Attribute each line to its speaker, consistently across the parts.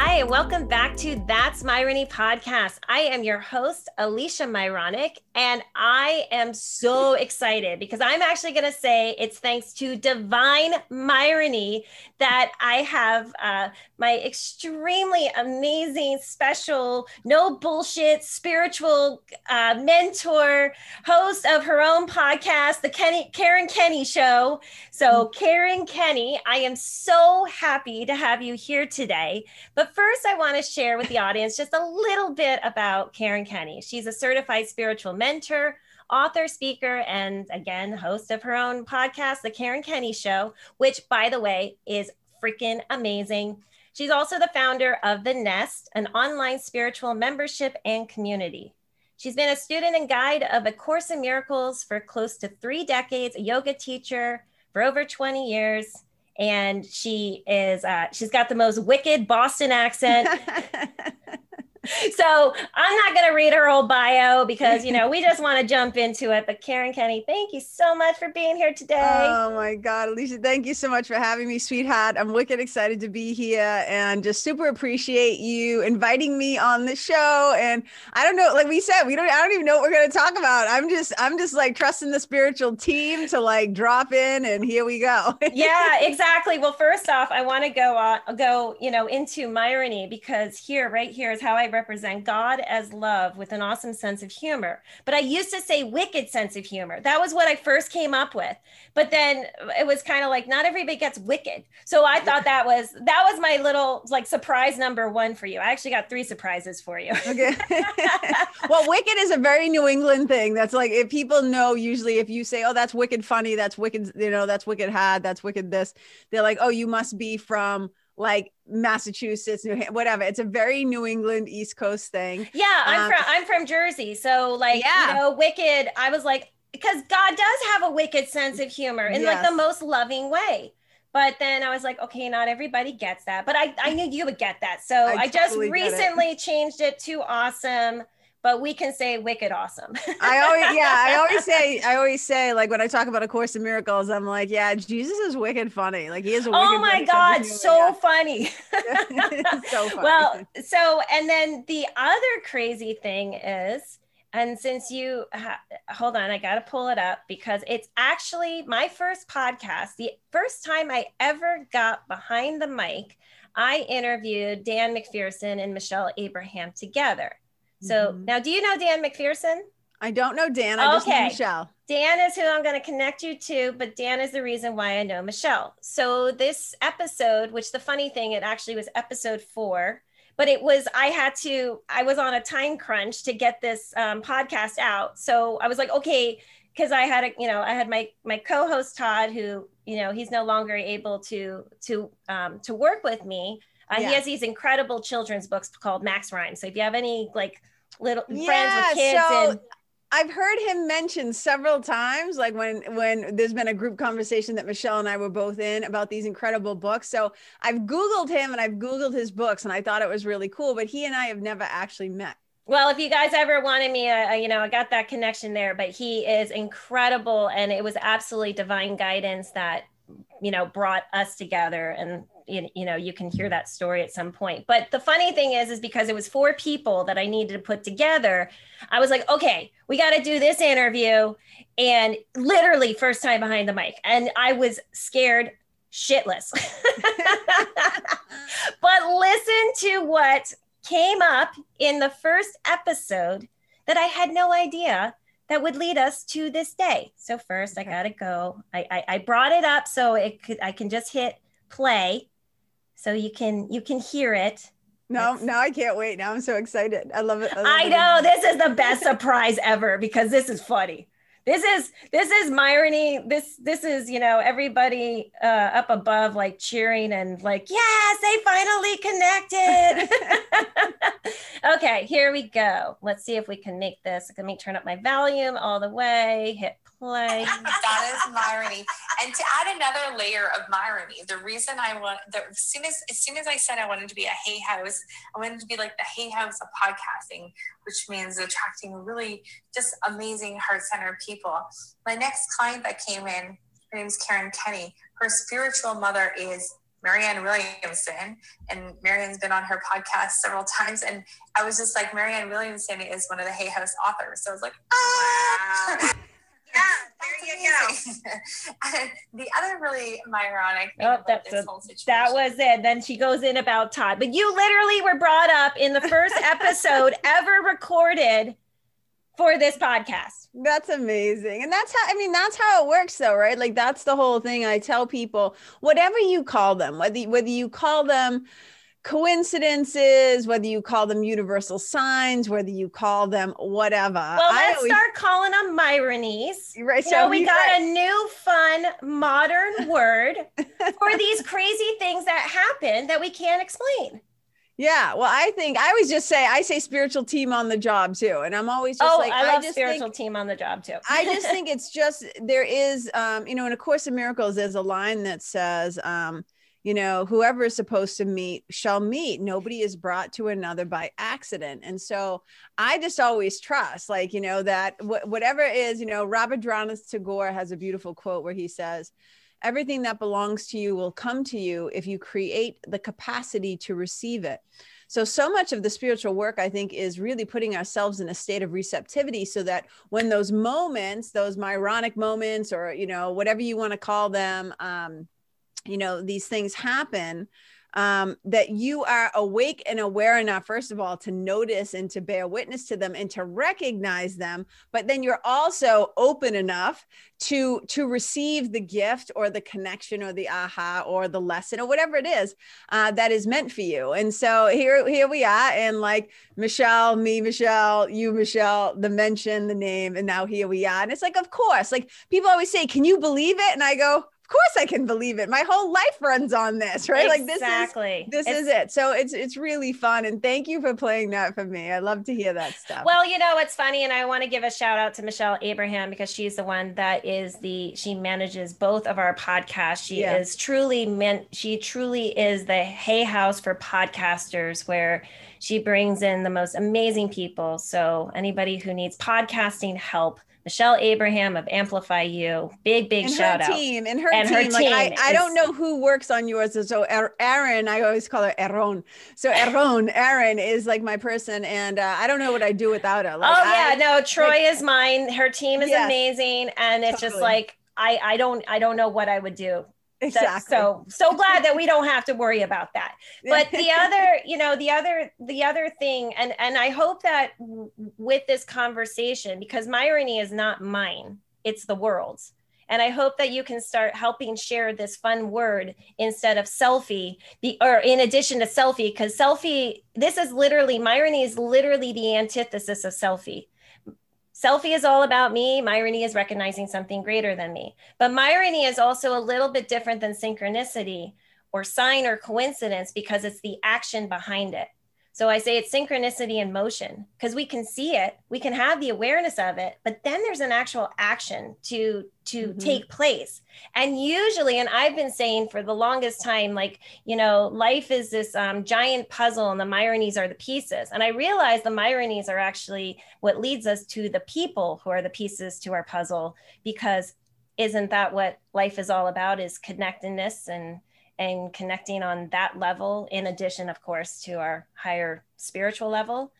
Speaker 1: Hi, welcome back to That's Myrony podcast. I am your host, Alicia Myronic, and I am so excited because I'm actually going to say it's thanks to Divine Myrony that I have uh, my extremely amazing, special, no bullshit, spiritual uh, mentor, host of her own podcast, The Kenny, Karen Kenny Show. So, Karen Kenny, I am so happy to have you here today. But first, I want to share with the audience just a little bit about Karen Kenny. She's a certified spiritual mentor, author, speaker, and again, host of her own podcast, The Karen Kenny Show, which, by the way, is freaking amazing. She's also the founder of The Nest, an online spiritual membership and community. She's been a student and guide of A Course in Miracles for close to three decades, a yoga teacher for over 20 years. And she is, uh, she's got the most wicked Boston accent. so I'm not going to read her whole bio because, you know, we just want to jump into it. But Karen Kenny, thank you so much for being here today.
Speaker 2: Oh my God, Alicia, thank you so much for having me, sweetheart. I'm wicked excited to be here and just super appreciate you inviting me on the show. And I don't know, like we said, we don't, I don't even know what we're going to talk about. I'm just, I'm just like trusting the spiritual team to like drop in and here we go.
Speaker 1: yeah, exactly. Well, first off, I want to go, on, go, you know, into Myrony because here, right here is how I represent God as love with an awesome sense of humor. But I used to say wicked sense of humor. That was what I first came up with. But then it was kind of like not everybody gets wicked. So I thought that was that was my little like surprise number 1 for you. I actually got three surprises for you.
Speaker 2: Okay. well, wicked is a very New England thing. That's like if people know usually if you say, "Oh, that's wicked funny, that's wicked, you know, that's wicked had, that's wicked this." They're like, "Oh, you must be from like Massachusetts, New Hampshire, whatever. It's a very New England East Coast thing.
Speaker 1: Yeah, I'm um, from I'm from Jersey, so like yeah. you know, wicked. I was like, because God does have a wicked sense of humor in yes. like the most loving way. But then I was like, okay, not everybody gets that, but I I knew you would get that, so I, I just recently it. changed it to awesome but we can say wicked awesome.
Speaker 2: I always, yeah, I always say, I always say, like when I talk about A Course in Miracles, I'm like, yeah, Jesus is wicked funny. Like he is.
Speaker 1: oh my God, so funny. so funny. Well, so and then the other crazy thing is, and since you ha- hold on, I got to pull it up because it's actually my first podcast. The first time I ever got behind the mic, I interviewed Dan McPherson and Michelle Abraham together. So mm-hmm. now, do you know Dan McPherson?
Speaker 2: I don't know Dan. I just know Michelle.
Speaker 1: Dan is who I'm going to connect you to, but Dan is the reason why I know Michelle. So this episode, which the funny thing, it actually was episode four, but it was I had to I was on a time crunch to get this um, podcast out. So I was like, okay, because I had a you know I had my my co-host Todd, who you know he's no longer able to to um, to work with me. Uh, yeah. He has these incredible children's books called Max Rhyme. So if you have any like little yeah, friends with kids so- and
Speaker 2: I've heard him mentioned several times, like when when there's been a group conversation that Michelle and I were both in about these incredible books. So I've Googled him and I've Googled his books, and I thought it was really cool. But he and I have never actually met.
Speaker 1: Well, if you guys ever wanted me, uh, you know, I got that connection there. But he is incredible, and it was absolutely divine guidance that you know brought us together and you, know you can hear mm-hmm. that story at some point. But the funny thing is is because it was four people that i needed to put together i was like okay we got to do this interview. And literally first time behind the mic. And i was scared shitless. But listen to what came up in the first episode that i had no idea that would lead us to this day. So first, okay. I gotta go. I, I I brought it up so it could I can just hit play, so you can you can hear it.
Speaker 2: No, now I can't wait. Now I'm so excited. I love it. I, love
Speaker 1: I know this is the best surprise ever because this is funny this is this is Myrony. This this is you know everybody uh, up above like cheering and like yes they finally connected. okay, here we go. Let's see if we can make this. Let me turn up my volume all the way. Hit play.
Speaker 3: that is Myrony. And to add another layer of Myrony, the reason I want, the, as soon as as soon as I said I wanted to be a Hay House, I wanted to be like the Hay House of podcasting, which means attracting really just amazing heart centered people. My next client that came in, her name's Karen Kenny. Her spiritual mother is Marianne Williamson, and Marianne's been on her podcast several times. And I was just like, Marianne Williamson is one of the Hay House authors. So I was like, ah. Wow. the other really ironic thing oh, that's a,
Speaker 1: That was it. Then she goes in about Todd. But you literally were brought up in the first episode ever recorded for this podcast.
Speaker 2: That's amazing. And that's how I mean that's how it works though, right? Like that's the whole thing I tell people, whatever you call them, whether whether you call them coincidences, whether you call them universal signs, whether you call them whatever.
Speaker 1: Well, let's always... start calling them Myronies. Right. So you we got right. a new, fun, modern word for these crazy things that happen that we can't explain.
Speaker 2: Yeah, well, I think I always just say I say spiritual team on the job too, and I'm always just
Speaker 1: oh,
Speaker 2: like
Speaker 1: I love I spiritual think, team on the job too.
Speaker 2: I just think it's just there is, um, you know, in a Course of Miracles, there's a line that says, um, you know whoever is supposed to meet shall meet. Nobody is brought to another by accident. And so i just always trust like you know that wh- whatever is you know rabindranath tagore has a beautiful quote where he says everything that belongs to you will come to you if you create the capacity to receive it. So so much of the spiritual work i think is really putting ourselves in a state of receptivity so that when those moments those myronic moments or you know whatever you want to call them um, you know these things happen um, that you are awake and aware enough, first of all, to notice and to bear witness to them and to recognize them. But then you're also open enough to to receive the gift or the connection or the aha or the lesson or whatever it is uh, that is meant for you. And so here here we are, and like Michelle, me, Michelle, you, Michelle, the mention, the name, and now here we are. And it's like, of course, like people always say, "Can you believe it?" And I go course I can believe it. My whole life runs on this, right?
Speaker 1: Exactly.
Speaker 2: Like this is this it's, is it. So it's it's really fun. And thank you for playing that for me. I love to hear that stuff.
Speaker 1: Well, you know, it's funny, and I want to give a shout out to Michelle Abraham because she's the one that is the she manages both of our podcasts. She yeah. is truly meant she truly is the hay house for podcasters where she brings in the most amazing people. So anybody who needs podcasting help Michelle Abraham of Amplify You. Big, big
Speaker 2: and
Speaker 1: shout
Speaker 2: her
Speaker 1: out.
Speaker 2: Team and her and team. Her team. Like, I, I don't know who works on yours. So Aaron, I always call her Aaron. So Aaron, Aaron is like my person, and uh, I don't know what I do without her.
Speaker 1: Like, oh yeah, I, no, Troy like, is mine. Her team is yes, amazing, and it's totally. just like I, I don't, I don't know what I would do
Speaker 2: exactly.
Speaker 1: so so glad that we don't have to worry about that. But the other you know the other the other thing and and i hope that w- with this conversation because myrony is not mine it's the world's. And i hope that you can start helping share this fun word instead of selfie the or in addition to selfie because selfie this is literally myrony is literally the antithesis of selfie Selfie is all about me. Myrony is recognizing something greater than me. But Myrony is also a little bit different than synchronicity or sign or coincidence because it's the action behind it. So I say it's synchronicity in motion because we can see it, we can have the awareness of it, but then there's an actual action to to mm-hmm. take place. And usually, and I've been saying for the longest time, like you know, life is this um, giant puzzle, and the Myronies are the pieces. And I realize the Myronies are actually what leads us to the people who are the pieces to our puzzle because isn't that what life is all about? Is connectedness and and connecting on that level in addition of course to our higher spiritual level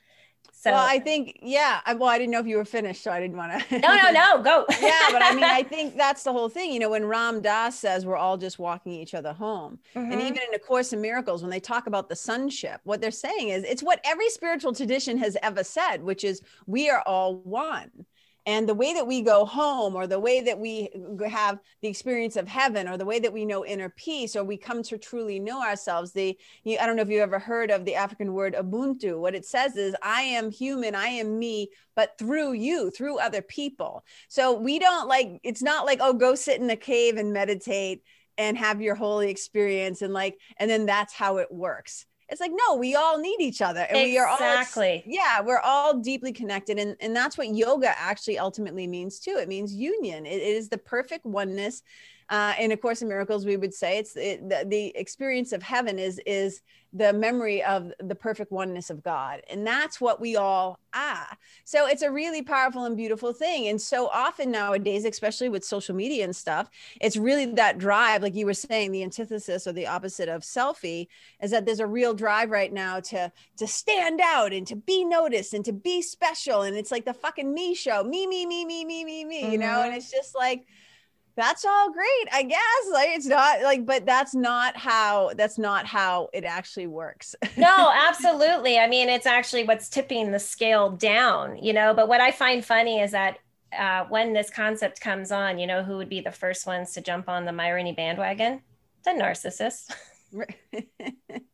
Speaker 1: so
Speaker 2: well, I think, yeah. I, well, I didn't know if you were finished, so I didn't want
Speaker 1: to. no, no, no, go.
Speaker 2: yeah, but I mean, I think that's the whole thing. You know, when Ram Dass says we're all just walking each other home, mm-hmm. and even in A Course in Miracles, when they talk about the sonship, what they're saying is it's what every spiritual tradition has ever said, which is we are all one and the way that we go home or the way that we have the experience of heaven or the way that we know inner peace or we come to truly know ourselves the i don't know if you ever heard of the african word ubuntu. What it says is i am human i am me but through you through other people. So we don't like it's not like oh go sit in a cave and meditate and have your holy experience and like and then that's how it works it's like no we all need each other and
Speaker 1: exactly.
Speaker 2: we are all exactly yeah we're all deeply connected and and that's what yoga actually ultimately means too it means union it is the perfect oneness uh, in a course in miracles we would say it's it, the, the experience of heaven is is the memory of the perfect oneness of god. And that's what we all are. So it's a really powerful and beautiful thing. And so often nowadays especially with social media and stuff it's really that drive like you were saying the antithesis or the opposite of selfie is that there's a real drive right now to to stand out and to be noticed and to be special. And it's like the fucking me show me me me me me me me mm-hmm. you know? And it's just like that's all great i guess like it's not like but that's not how that's not how it actually works.
Speaker 1: No absolutely i mean it's actually what's tipping the scale down you know but what i find funny is that uh, when this concept comes on you know who would be the first ones to jump on the myrony bandwagon? The narcissist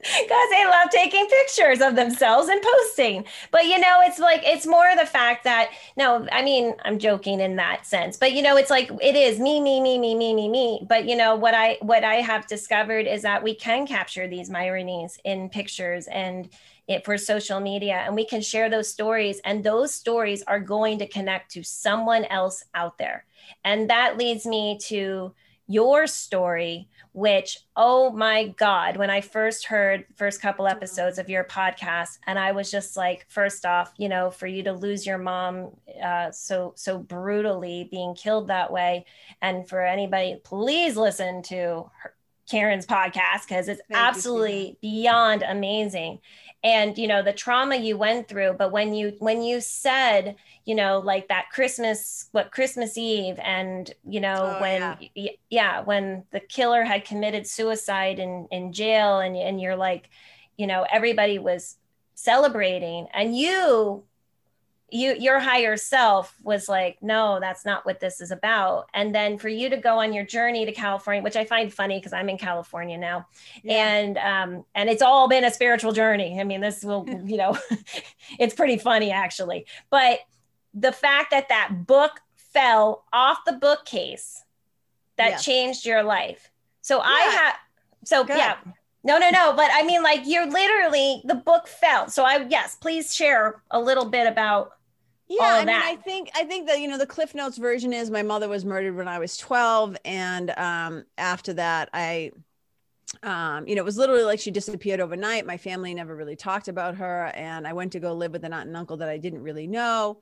Speaker 1: because they love taking pictures of themselves and posting. But you know, it's like it's more the fact that no, I mean, I'm joking in that sense, but you know, it's like it is me, me, me, me, me, me, me. But you know, what I what I have discovered is that we can capture these Myronies in pictures and it for social media and we can share those stories and those stories are going to connect to someone else out there. And that leads me to your story which oh my god when i first heard first couple episodes of your podcast and i was just like first off you know for you to lose your mom uh, so so brutally being killed that way and for anybody please listen to her, karen's podcast because it's Thank absolutely you, beyond amazing and you know the trauma you went through but when you when you said you know like that christmas what christmas eve and you know oh, when yeah. yeah. when the killer had committed suicide in in jail and and you're like you know everybody was celebrating and you you your higher self was like no that's not what this is about and then for you to go on your journey to california which i find funny because i'm in california now yeah. and um and it's all been a spiritual journey i mean this will you know it's pretty funny actually but the fact that that book fell off the bookcase that yeah. changed your life so yeah. i have so Good. yeah no, no, no. But I mean, like, you're literally the book fell. So I yes, please share a little bit about
Speaker 2: yeah i mean i think i think that you know the cliff notes version is my mother was murdered when i was 12 and um, after that i um, you know, it was literally like she disappeared overnight. My family never really talked about her. And I went to go live with an aunt and uncle that I didn't really know.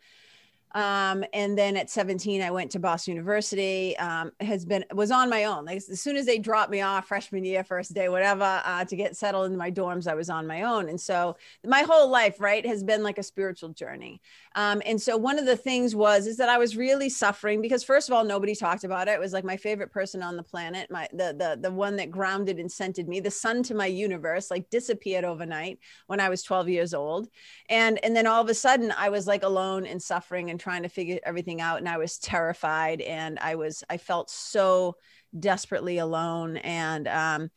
Speaker 2: Um, and then at 17, I went to Boston University, um, has been, was on my own. Like as soon as they dropped me off freshman year, first day, whatever, uh, to get settled in my dorms, I was on my own. And so my whole life, right, has been like a spiritual journey. Um, and so one of the things was, is that I was really suffering because first of all, nobody talked about it. It was like my favorite person on the planet, my, the, the, the one that grounded and centered me, the sun to my universe, like disappeared overnight when I was 12 years old. And, and then all of a sudden I was like alone and suffering and and trying to figure everything out and i was terrified and i was i felt so desperately alone and um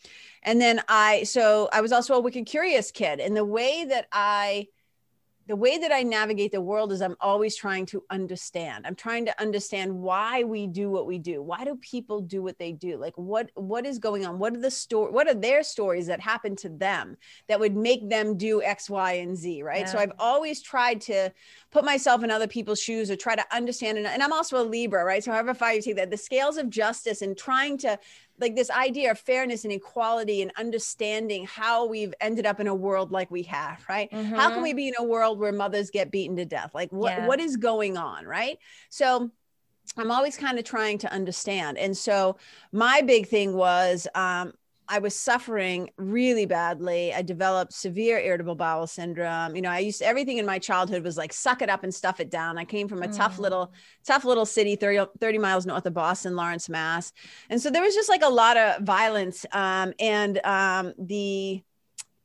Speaker 2: and then i so i was also a wicked curious kid and the way that i the way that I navigate the world is I'm always trying to understand. I'm trying to understand why we do what we do. Why do people do what they do? Like what what is going on? What are the story what are their stories that happen to them that would make them do X, Y, and Z, right? Yeah. So I've always tried to put myself in other people's shoes or try to understand and, and I'm also a Libra, right? So however far you take that, the scales of justice and trying to like this idea of fairness and equality and understanding how we've ended up in a world like we have right mm-hmm. how can we mm-hmm. be in a world where mothers get beaten to death like what yeah. what is going on right so I'm always kind of trying to understand. And so my big thing was um, I was suffering really badly. I developed severe irritable bowel syndrome. You know, I used to, everything in my childhood was like suck it up and stuff it down. I came from a mm. tough little, tough little city, 30, 30, miles north of Boston, Lawrence, Mass. And so there was just like a lot of violence. Um, and um, the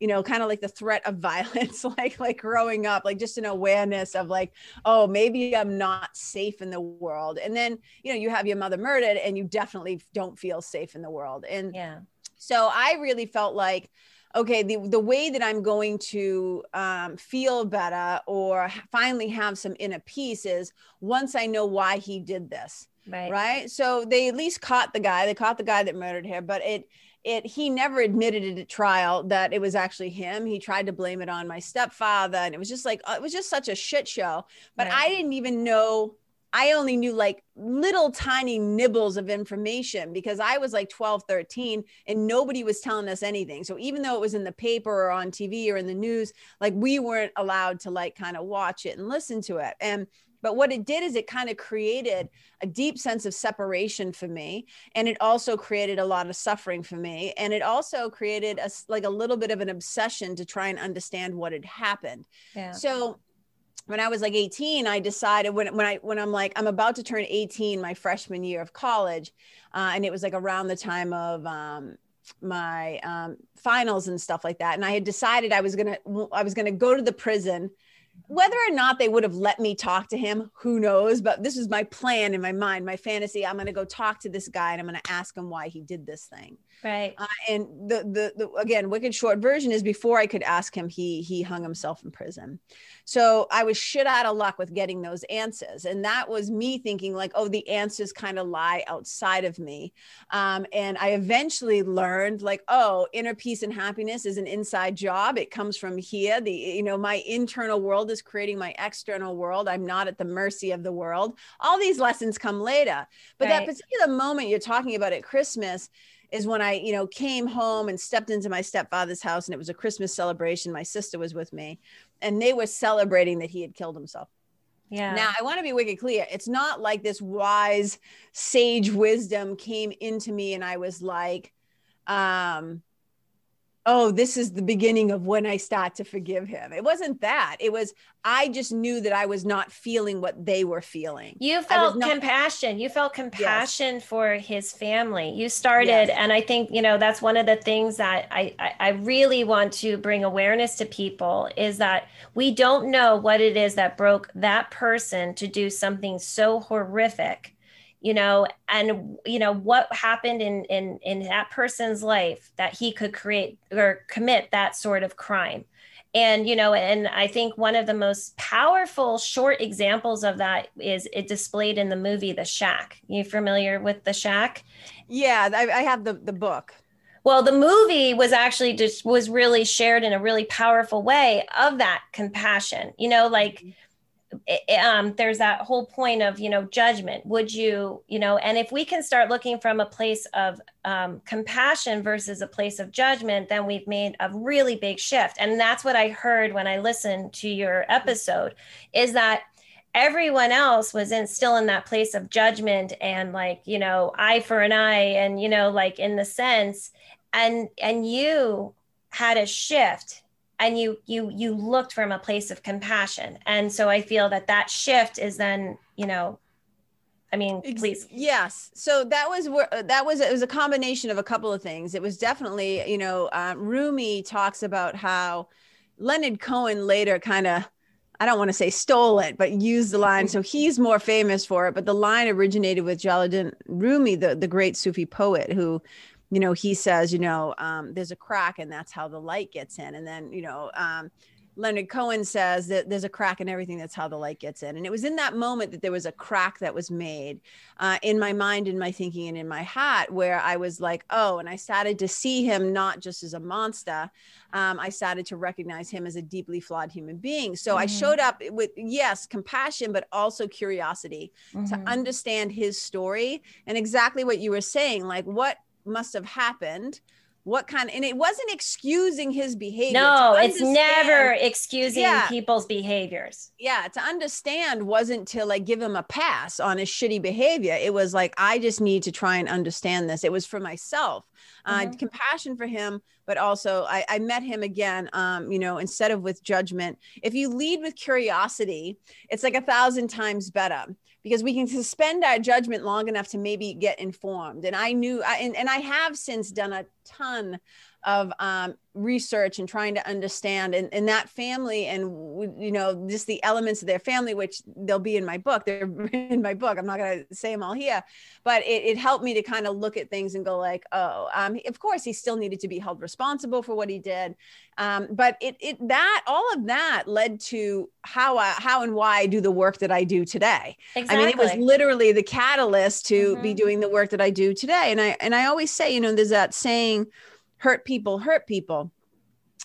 Speaker 2: you know kind of like the threat of violence like like growing up like just an awareness of like oh maybe i'm not safe in the world and then you know you have your mother murdered and you definitely don't feel safe in the world and
Speaker 1: yeah
Speaker 2: so i really felt like okay the, the way that i'm going to um, feel better or finally have some inner peace is once i know why he did this
Speaker 1: right.
Speaker 2: right? So they at least caught the guy. They caught the guy that murdered her but it it he never admitted it at trial that it was actually him. He tried to blame it on my stepfather and it was just like uh, it was just such a shit show. But right. i didn't even know i only knew like little tiny nibbles of information because i was like 12 13 and nobody was telling us anything so even though it was in the paper or on tv or in the news like we weren't allowed to like kind of watch it and listen to it and but what it did is it kind of created a deep sense of separation for me. And it also created a lot of suffering for me. And it also created a, like a little bit of an obsession to try and understand what had happened. Yeah. So when I was like 18, I decided when, when I, when I'm like, I'm about to turn 18, my freshman year of college. Uh, and it was like around the time of, um, my um, finals and stuff like that and i had decided i was gonna i was gonna go to the prison whether or not they would have let me talk to him, who knows? But this is my plan in my mind, my fantasy. I'm to go talk to this guy and I'm to ask him why he did this thing.
Speaker 1: Right.
Speaker 2: Uh, and the, the the again, wicked short version is before I could ask him, he he hung himself in prison. So I was shit out of luck with getting those answers, and that was me thinking like, oh, the answers kind of lie outside of me. Um, and I eventually learned like, oh, inner peace and happiness is an inside job. It comes from here. The you know my internal world is creating my external world. I'm not at the mercy of the world. All these lessons come later, but right. that particular moment you're talking about at Christmas is when I, you know, came home and stepped into my stepfather's house and it was a Christmas celebration. My sister was with me and they were celebrating that he had killed himself.
Speaker 1: Yeah.
Speaker 2: Now, I want to be wicked clear. It's not like this wise sage wisdom came into me and I was like, um, oh, this is the beginning of when I start to forgive him. It wasn't that. It was, I just knew that I was not feeling what they were feeling.
Speaker 1: You felt not- compassion. You felt compassion yes. for his family. You started, yes. and I think, you know, that's one of the things that I, I, I really want to bring awareness to people is that we don't know what it is that broke that person to do something so horrific you know and you know what happened in in in that person's life that he could create or commit that sort of crime. And you know and i think one of the most powerful short examples of that is it displayed in the movie the shack. You familiar with the shack?
Speaker 2: Yeah i, I have the the book.
Speaker 1: Well the movie was actually just was really shared in a really powerful way of that compassion. You know like mm-hmm um, there's that whole point of you know judgment. Would you you know and if we can start looking from a place of um, compassion versus a place of judgment then we've made a really big shift. And that's what i heard when i listened to your episode is that everyone else was in still in that place of judgment and like you know eye for an eye and you know like in the sense and and you had a shift and you you you looked from a place of compassion and so i feel that that shift is then you know i mean please
Speaker 2: yes so that was where uh, that was it was a combination of a couple of things it was definitely you know um, rumi talks about how leonard cohen later kind of I don't want to say stole it, but used the line. So he's more famous for it. But the line originated with Jalaluddin Rumi, the, the great Sufi poet, who you know, he says, you know, um, there's a crack and that's how the light gets in. And then, you know, um, Leonard Cohen says that there's a crack in everything. That's how the light gets in. And it was in that moment that there was a crack that was made uh, in my mind, in my thinking, and in my heart, where I was like, oh, and I started to see him not just as a monster. Um, I started to recognize him as a deeply flawed human being. So mm-hmm. I showed up with, yes, compassion, but also curiosity mm-hmm. to understand his story and exactly what you were saying. Like, what must have happened. What kind of, and it wasn't excusing his behavior.
Speaker 1: No it's never excusing yeah, people's behaviors.
Speaker 2: Yeah to understand wasn't to like give him a pass on his shitty behavior. It was like i just need to try and understand this. It was for myself. Uh, mm-hmm. compassion for him but also I, I met him again um, you know instead of with judgment. If you lead with curiosity it's like a thousand times better because we can suspend our judgment long enough to maybe get informed. And I knew, I, and, and I have since done a ton of um, research and trying to understand and, and that family and you know just the elements of their family which they'll be in my book they're in my book i'm not going to say them all here but it, it helped me to kind of look at things and go like oh um, of course he still needed to be held responsible for what he did um, but it, it that all of that led to how I, how and why I do the work that I do today. Exactly. I mean, it was literally the catalyst to mm-hmm. be doing the work that I do today. And I and I always say, you know, there's that saying, "Hurt people hurt people."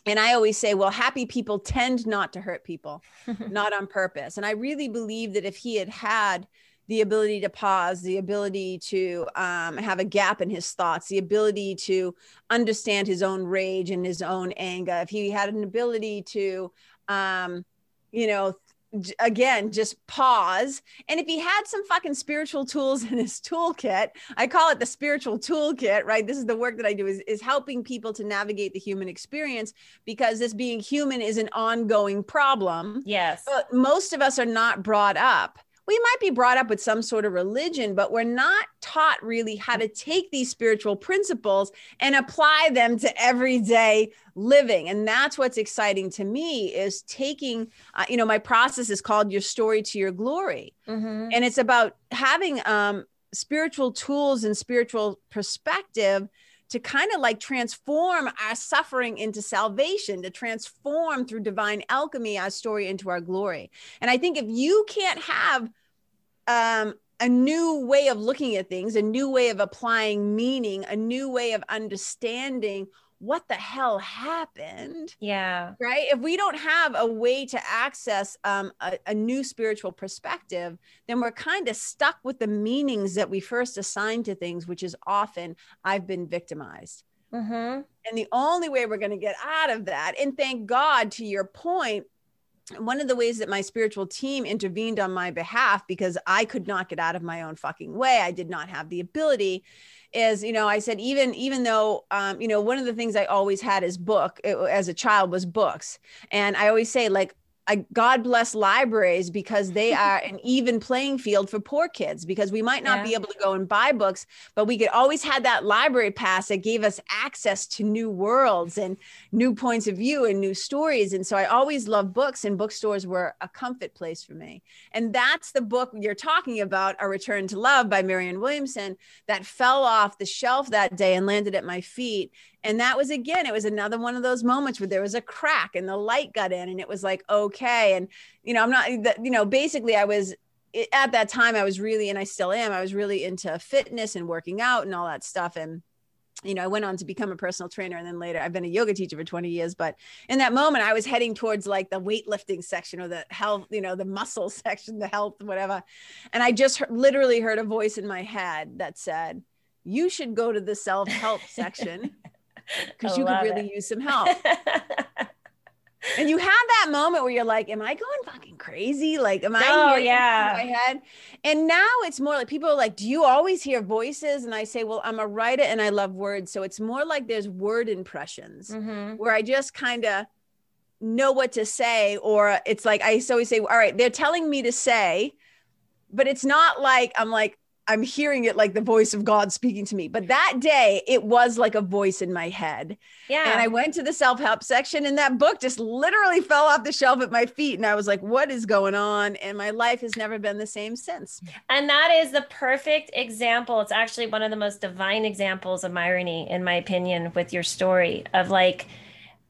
Speaker 2: And I always say, well, happy people tend not to hurt people, not on purpose. And I really believe that if he had had the ability to pause, the ability to um, have a gap in his thoughts, the ability to understand his own rage and his own anger, if he had an ability to, um, you know, again just pause. And if he had some fucking spiritual tools in his toolkit i call it the spiritual toolkit right? This is the work that i do is, is helping people to navigate the human experience because this being human is an ongoing problem.
Speaker 1: Yes.
Speaker 2: But most of us are not brought up we might be brought up with some sort of religion, but we're not taught really how to take these spiritual principles and apply them to everyday living. And that's what's exciting to me is taking, uh, you know, my process is called Your Story to Your Glory. Mm-hmm. And it's about having um, spiritual tools and spiritual perspective to kind of like transform our suffering into salvation, to transform through divine alchemy our story into our glory. And I think if you can't have um, a new way of looking at things, a new way of applying meaning, a new way of understanding what the hell happened.
Speaker 1: Yeah.
Speaker 2: Right. If we don't have a way to access um, a, a, new spiritual perspective, then we're kind of stuck with the meanings that we first assigned to things, which is often, I've been victimized. Mm-hmm. And the only way we're going to get out of that, and thank God to your point, one of the ways that my spiritual team intervened on my behalf because I could not get out of my own fucking way, I did not have the ability is you know i said even even though um, you know one of the things i always had as book it, as a child was books. And i always say like I, God bless libraries because they are an even playing field for poor kids because we might not yeah. be able to go and buy books, but we could always had that library pass that gave us access to new worlds and new points of view and new stories. And so I always loved books and bookstores were a comfort place for me. And that's the book you're talking about, A Return to Love by Marianne Williamson that fell off the shelf that day and landed at my feet and that was again it was another one of those moments where there was a crack and the light got in and it was like okay and you know i'm not you know basically i was at that time i was really and i still am i was really into fitness and working out and all that stuff and you know, I went on to become a personal trainer and then later I've been a yoga teacher for 20 years. But in that moment, I was heading towards like the weightlifting section or the health, you know, the muscle section, the health, whatever. And I just literally heard a voice in my head that said, You should go to the self help section because you could really it. use some help. and you have that moment where you're like, "Am I going fucking crazy? Like, am I?"
Speaker 1: Oh yeah.
Speaker 2: my head. And now it's more like people are like, "Do you always hear voices?" And I say, "Well, I'm a writer and I love words, so it's more like there's word impressions mm-hmm. where I just kind of." know what to say or it's like i always say all right they're telling me to say but it's not like i'm like I'm hearing it like the voice of God speaking to me. But that day, it was like a voice in my head.
Speaker 1: Yeah.
Speaker 2: And I went to the self help section, and that book just literally fell off the shelf at my feet. And I was like, what is going on? And my life has never been the same since.
Speaker 1: And that is the perfect example. It's actually one of the most divine examples of irony, in my opinion, with your story of like,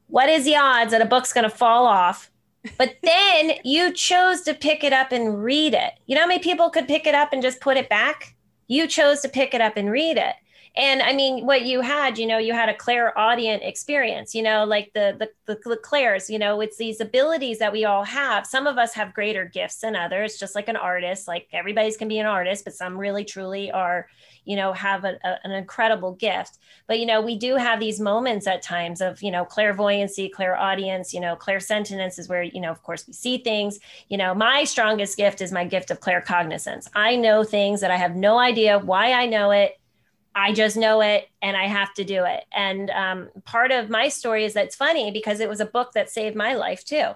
Speaker 1: what is the odds that a book's going to fall off but then you chose to pick it up and read it. You know how many people could pick it up and just put it back? You chose to pick it up and read it. And I mean, what you had, you know, you had a clairaudient experience, you know, like the, the the the clairs, you know, it's these abilities that we all have. Some of us have greater gifts than others, just like an artist. Like everybody's can be an artist, but some really truly are you know have a, a, an incredible gift but you know we do have these moments at times of you know clairvoyancy clairaudience you know clairsentience is where you know of course we see things you know my strongest gift is my gift of claircognizance i know things that i have no idea why i know it I just know it and I have to do it. And um, part of my story is that's funny because it was a book that saved my life too.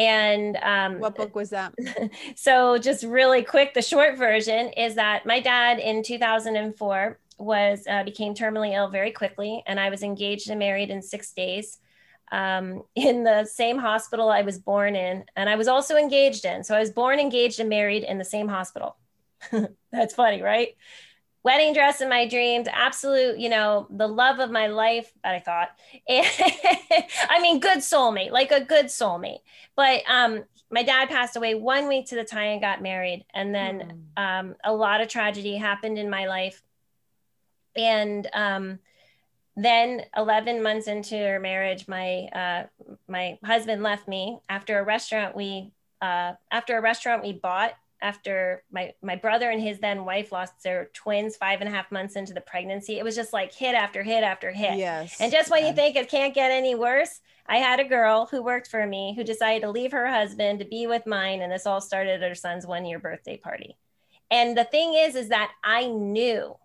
Speaker 1: And um,
Speaker 2: what book was that?
Speaker 1: so, just really quick, the short version is that my dad in 2004 was uh, became terminally ill very quickly, and I was engaged and married in six days um, in the same hospital I was born in, and I was also engaged in. So I was born, engaged, and married in the same hospital. That's funny, right? Wedding dress in my dreams, absolute, you know, the love of my life, I thought. I mean, good soulmate, like a good soulmate. But um, my dad passed away one week to the time I got married. And then mm. um, a lot of tragedy happened in my life. And um, then 11 months into our marriage my uh, my husband left me after a restaurant we uh, after a restaurant we bought after my my brother and his then wife lost their twins five and a half months into the pregnancy. It was just like hit after hit after hit.
Speaker 2: Yes.
Speaker 1: And just when you think it can't get any worse i had a girl who worked for me who decided to leave her husband to be with mine and this all started at her son's one year birthday party. And the thing is is that i knew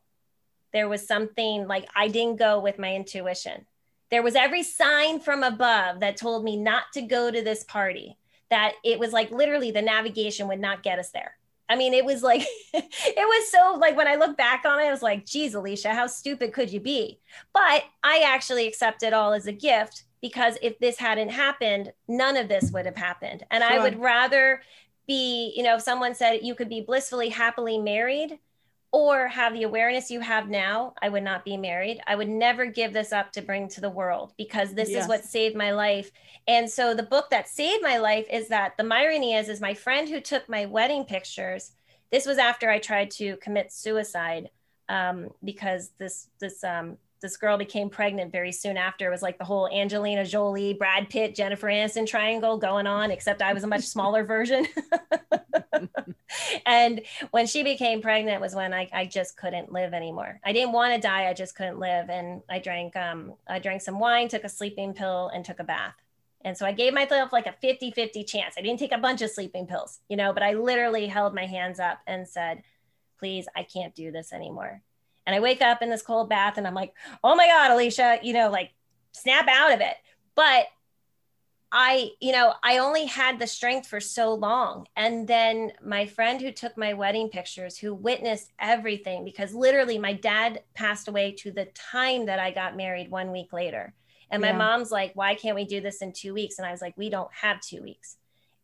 Speaker 1: there was something like I didn't go with my intuition. There was every sign from above that told me not to go to this party, that it was like literally the navigation would not get us there. I mean, it was like, it was so like when I look back on it, I was like, geez, Alicia, how stupid could you be? But I actually accept it all as a gift because if this hadn't happened, none of this would have happened. And sure. I would rather be, you know, if someone said you could be blissfully, happily married or have the awareness you have now, I would not be married. I would never give this up to bring to the world because this yes. is what saved my life. And so the book that saved my life is that the irony is, is my friend who took my wedding pictures. This was after I tried to commit suicide um, because this this um, this girl became pregnant very soon after. It was like the whole Angelina Jolie, Brad Pitt, Jennifer Aniston triangle going on, except I was a much smaller version. and when she became pregnant was when I, I just couldn't live anymore. I didn't want to die. I just couldn't live. And I drank, um, I drank some wine, took a sleeping pill and took a bath. And so I gave myself like a 50, 50 chance. I didn't take a bunch of sleeping pills, you know, but I literally held my hands up and said, please, I can't do this anymore. And I wake up in this cold bath and I'm like, oh my God, Alicia, you know, like snap out of it. But I, you know, I only had the strength for so long. And then my friend who took my wedding pictures, who witnessed everything, because literally my dad passed away to the time that I got married one week later. And my yeah. mom's like, why can't we do this in two weeks? And I was like, we don't have two weeks.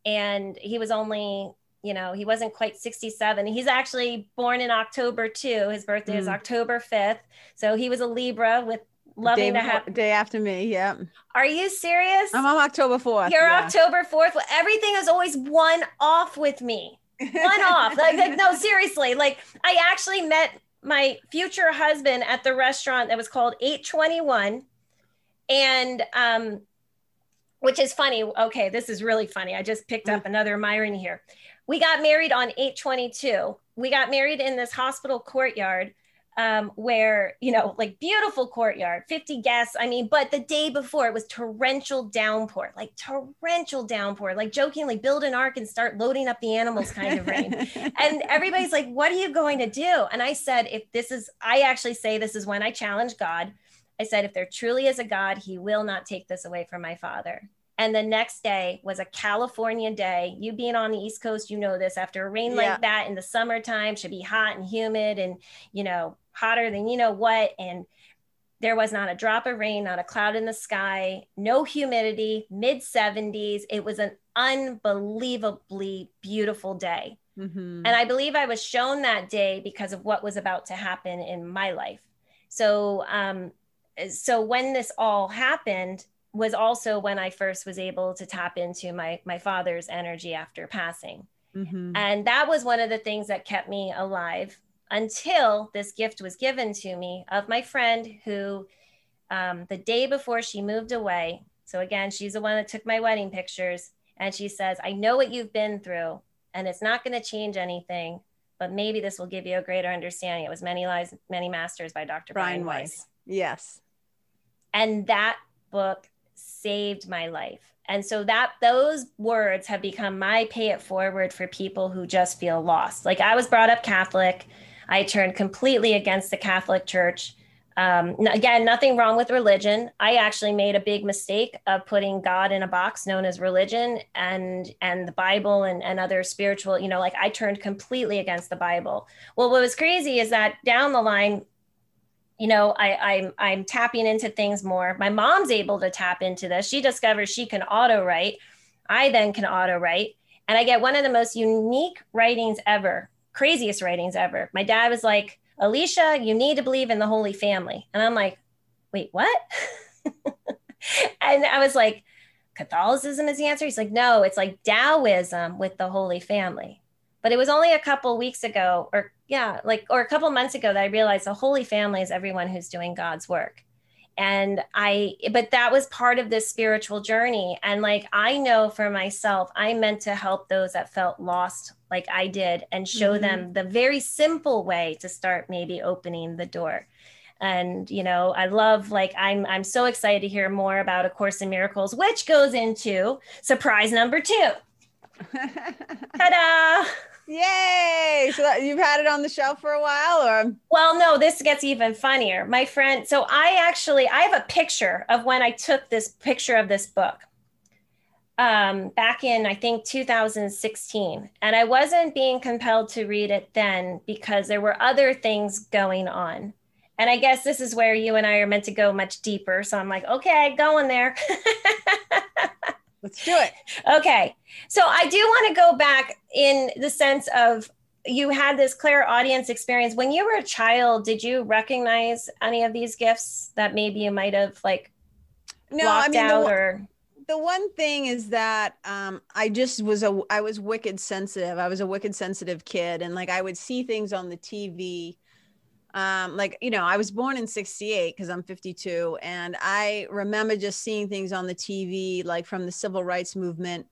Speaker 1: And he was only, you know, he wasn't quite 67. He's actually born in October too. His birthday mm. is October 5th. So he was a Libra with loving
Speaker 2: day
Speaker 1: to have
Speaker 2: day after me. Yeah.
Speaker 1: Are you serious?
Speaker 2: I'm on October 4th.
Speaker 1: You're yeah. October 4th. Well, everything is always one off with me. One off. Like, like, no, seriously. Like I actually met my future husband at the restaurant that was called 821. And um, which is funny. Okay, this is really funny. I just picked up mm. another Myron here. We got married on 822. We got married in this hospital courtyard um, where, you know, like beautiful courtyard, 50 guests. I mean, but the day before it was torrential downpour, like torrential downpour, like jokingly build an ark and start loading up the animals kind of rain. and everybody's like, what are you going to do? And I said, if this is, I actually say this is when I challenge God. I said, if there truly is a God, he will not take this away from my father. And the next day was a California day. You being on the East Coast, you know this. After a rain yeah. like that in the summertime, should be hot and humid and, you know, hotter than you know what. And there was not a drop of rain, not a cloud in the sky, no humidity, mid 70s. It was an unbelievably beautiful day. Mm-hmm. And I believe I was shown that day because of what was about to happen in my life. So, um, so when this all happened, was also when I first was able to tap into my my father's energy after passing. Mm-hmm. And that was one of the things that kept me alive until this gift was given to me of my friend who um, the day before she moved away. So again, she's the one that took my wedding pictures. And she says, I know what you've been through, and it's not going to change anything, but maybe this will give you a greater understanding. It was Many Lives, Many Masters by Dr. Brian, Brian Weiss. Weiss.
Speaker 2: Yes.
Speaker 1: And that book saved my life. And so that those words have become my pay it forward for people who just feel lost. Like I was brought up Catholic. I turned completely against the Catholic Church. Um, again, nothing wrong with religion. I actually made a big mistake of putting God in a box known as religion and and the Bible and, and other spiritual, you know, like I turned completely against the Bible. Well, what was crazy is that down the line, you know, I, I'm I'm tapping into things more. My mom's able to tap into this. She discovers she can auto write. I then can auto write, and I get one of the most unique writings ever, craziest writings ever. My dad was like, Alicia, you need to believe in the Holy Family, and I'm like, wait, what? and I was like, Catholicism is the answer. He's like, no, it's like Taoism with the Holy Family. But it was only a couple weeks ago, or yeah, like, or a couple months ago that I realized the Holy Family is everyone who's doing God's work. And I, but that was part of this spiritual journey. And like, I know for myself, I meant to help those that felt lost, like I did, and show mm-hmm. them the very simple way to start maybe opening the door and you know i love like i'm i'm so excited to hear more about a course in miracles which goes into surprise number two ta-da
Speaker 2: Yay! So that, you've had it on the shelf for a while, or?
Speaker 1: Well, no. This gets even funnier. My friend. So I actually I have a picture of when I took this picture of this book. Um, back in I think 2016, and I wasn't being compelled to read it then because there were other things going on. And I guess this is where you and I are meant to go much deeper. So I'm like, okay, going there.
Speaker 2: Let's do it.
Speaker 1: Okay. So I do want to go back in the sense of you had this clairaudience experience. When you were a child, did you recognize any of these gifts that maybe you might have like no, I mean, out the, or
Speaker 2: the one thing is that um, I just was a I was wicked sensitive. I was a wicked sensitive kid, and like I would see things on the TV um like you know i was born in 68 because i'm 52 and i remember just seeing things on the tv like from the civil rights movement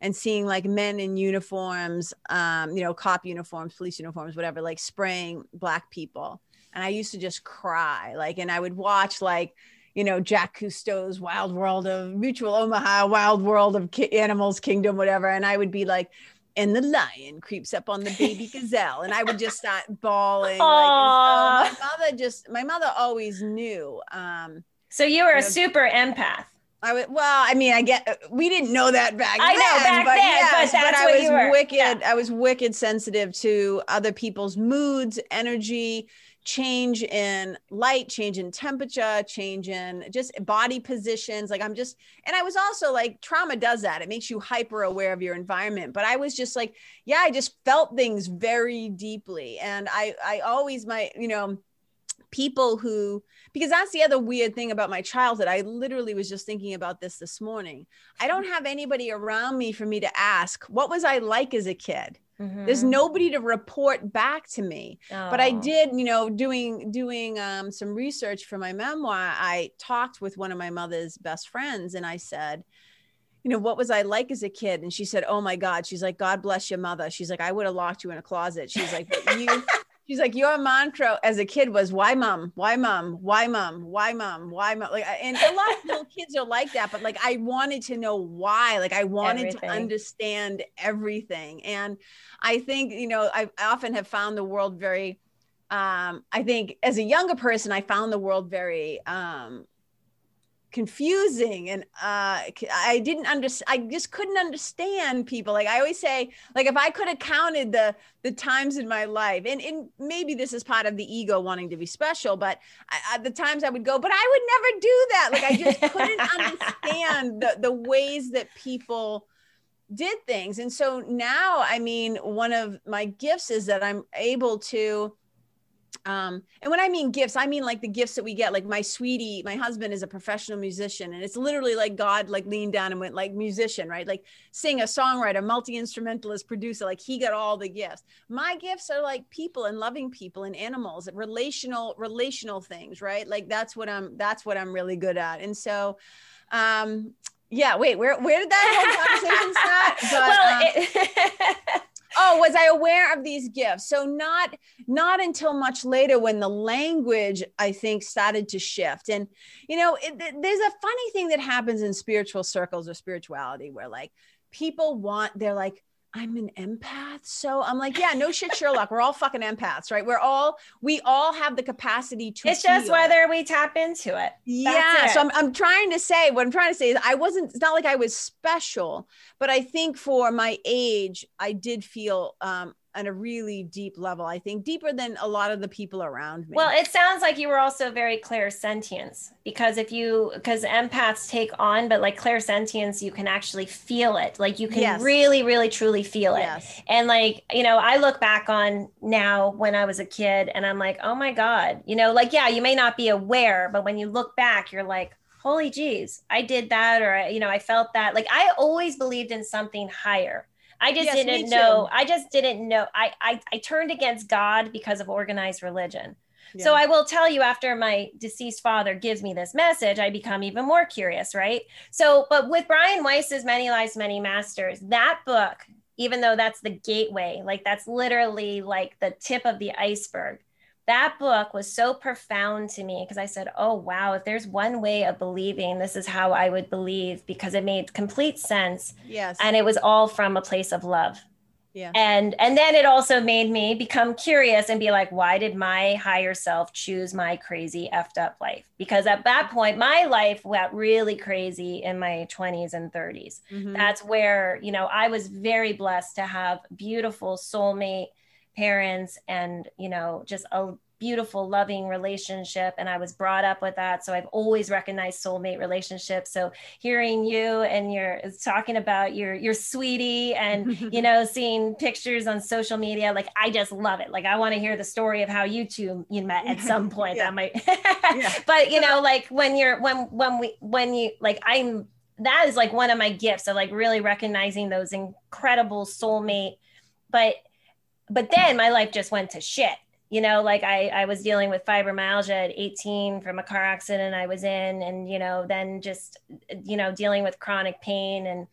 Speaker 2: and seeing like men in uniforms um you know cop uniforms police uniforms whatever like spraying black people and i used to just cry like and i would watch like you know Jacques Cousteau's wild world of mutual omaha wild world of ki- animals kingdom whatever and i would be like and the lion creeps up on the baby gazelle and i would just start bawling like, so my mother just my mother always knew um
Speaker 1: so you were you know, a super empath
Speaker 2: I would, well, I mean, I get, we didn't know that back then.
Speaker 1: I
Speaker 2: then.
Speaker 1: know back but then, yes, but,
Speaker 2: but I was wicked. Yeah. I was wicked sensitive to other people's moods, energy, change in light, change in temperature, change in just body positions. Like I'm just, and I was also like, trauma does that. It makes you hyper aware of your environment. But I was just like, yeah, I just felt things very deeply. And I, I always, my, you know, people who, because that's the other weird thing about my childhood. I literally was just thinking about this this morning. I don't mm-hmm. have anybody around me for me to ask, what was I like as a kid? Mm-hmm. There's nobody to report back to me. Oh. But I oh. did, you know, doing doing um, some research for my memoir. I talked with one of my mother's best friends, and I said, you know, what was I like as a kid? And she said, Oh my God. She's like, God bless your mother. She's like, I would have locked you in a closet. She's like, but you She's like, your mantra as a kid was why mom, why mom, why mom, why mom, why mom. Like, and a lot of little kids are like that, but like, I wanted to know why. Like, I wanted everything. to understand everything. And I think, you know, I often have found the world very, um, I think as a younger person, I found the world very um, confusing and uh i didn't understand i just couldn't understand people. Like i always say like if i could have counted the the times in my life and, and maybe this is part of the ego wanting to be special but I, the times i would go but i would never do that. Like i just couldn't understand the the ways that people did things. And so now i mean one of my gifts is that i'm able to um and when i mean gifts i mean like the gifts that we get like my sweetie my husband is a professional musician and it's literally like god like leaned down and went like musician right? Like sing a songwriter multi-instrumentalist producer like he got all the gifts. My gifts are like people and loving people and animals relational relational things right? Like that's what i'm that's what i'm really good at. And so um yeah wait where where did that whole conversation start? But, well, um, it- oh was i aware of these gifts? So not not until much later when the language i think started to shift. And you know it, there's a funny thing that happens in spiritual circles or spirituality where like people want they're like I'm an empath. So I'm like, yeah, no shit, Sherlock. We're all fucking empaths, right? We're all, we all have the capacity to.
Speaker 1: It's just whether we tap into it. That's
Speaker 2: yeah. It. So I'm, I'm trying to say, what I'm trying to say is I wasn't, it's not like I was special, but I think for my age, I did feel um, on a really deep level. I think deeper than a lot of the people around me.
Speaker 1: Well, it sounds like you were also very clairsentience because if you because empaths take on, but like clairsentience, you can actually feel it. Like you can
Speaker 2: Yes.
Speaker 1: really, really, truly feel it.
Speaker 2: yes.
Speaker 1: And like, you know, I look back on now when I was a kid and I'm like, oh my God, you know, like, yeah, you may not be aware, but when you look back, you're like, holy geez, I did that, or, you know, I felt that. Like, I always believed in something higher. I just
Speaker 2: Yes,
Speaker 1: didn't know. I just didn't know. I, I I turned against God because of organized religion. So I will tell you after my deceased father gives me this message, I become even more curious, right? So, but with Brian Weiss's Many Lives, Many Masters, that book, even though that's the gateway, like that's literally like the tip of the iceberg. That book was so profound to me because I said, oh, wow, if there's one way of believing, this is how I would believe because it made complete sense.
Speaker 2: yes.
Speaker 1: And it was all from a place of love
Speaker 2: yeah.
Speaker 1: and and then it also made me become curious and be like why did my higher self choose my crazy effed up life because at that point my life went really crazy in my 20s and 30s
Speaker 2: Mhm.
Speaker 1: that's where you know i was very blessed to have beautiful soulmate parents and you know just a beautiful loving relationship and i was brought up with that. So i've always recognized soulmate relationships. So hearing you and you're talking about your your sweetie and you know seeing pictures on social media like i just love it. Like i want to hear the story of how you two you met at some point.
Speaker 2: Yeah.
Speaker 1: that might
Speaker 2: Yeah.
Speaker 1: but you know like when you're when when we when you like i'm that is like one of my gifts of like really recognizing those incredible soulmate. But but then my life just went to shit you know like i i was dealing with fibromyalgia at 18 from a car accident i was in and you know then just you know dealing with chronic pain and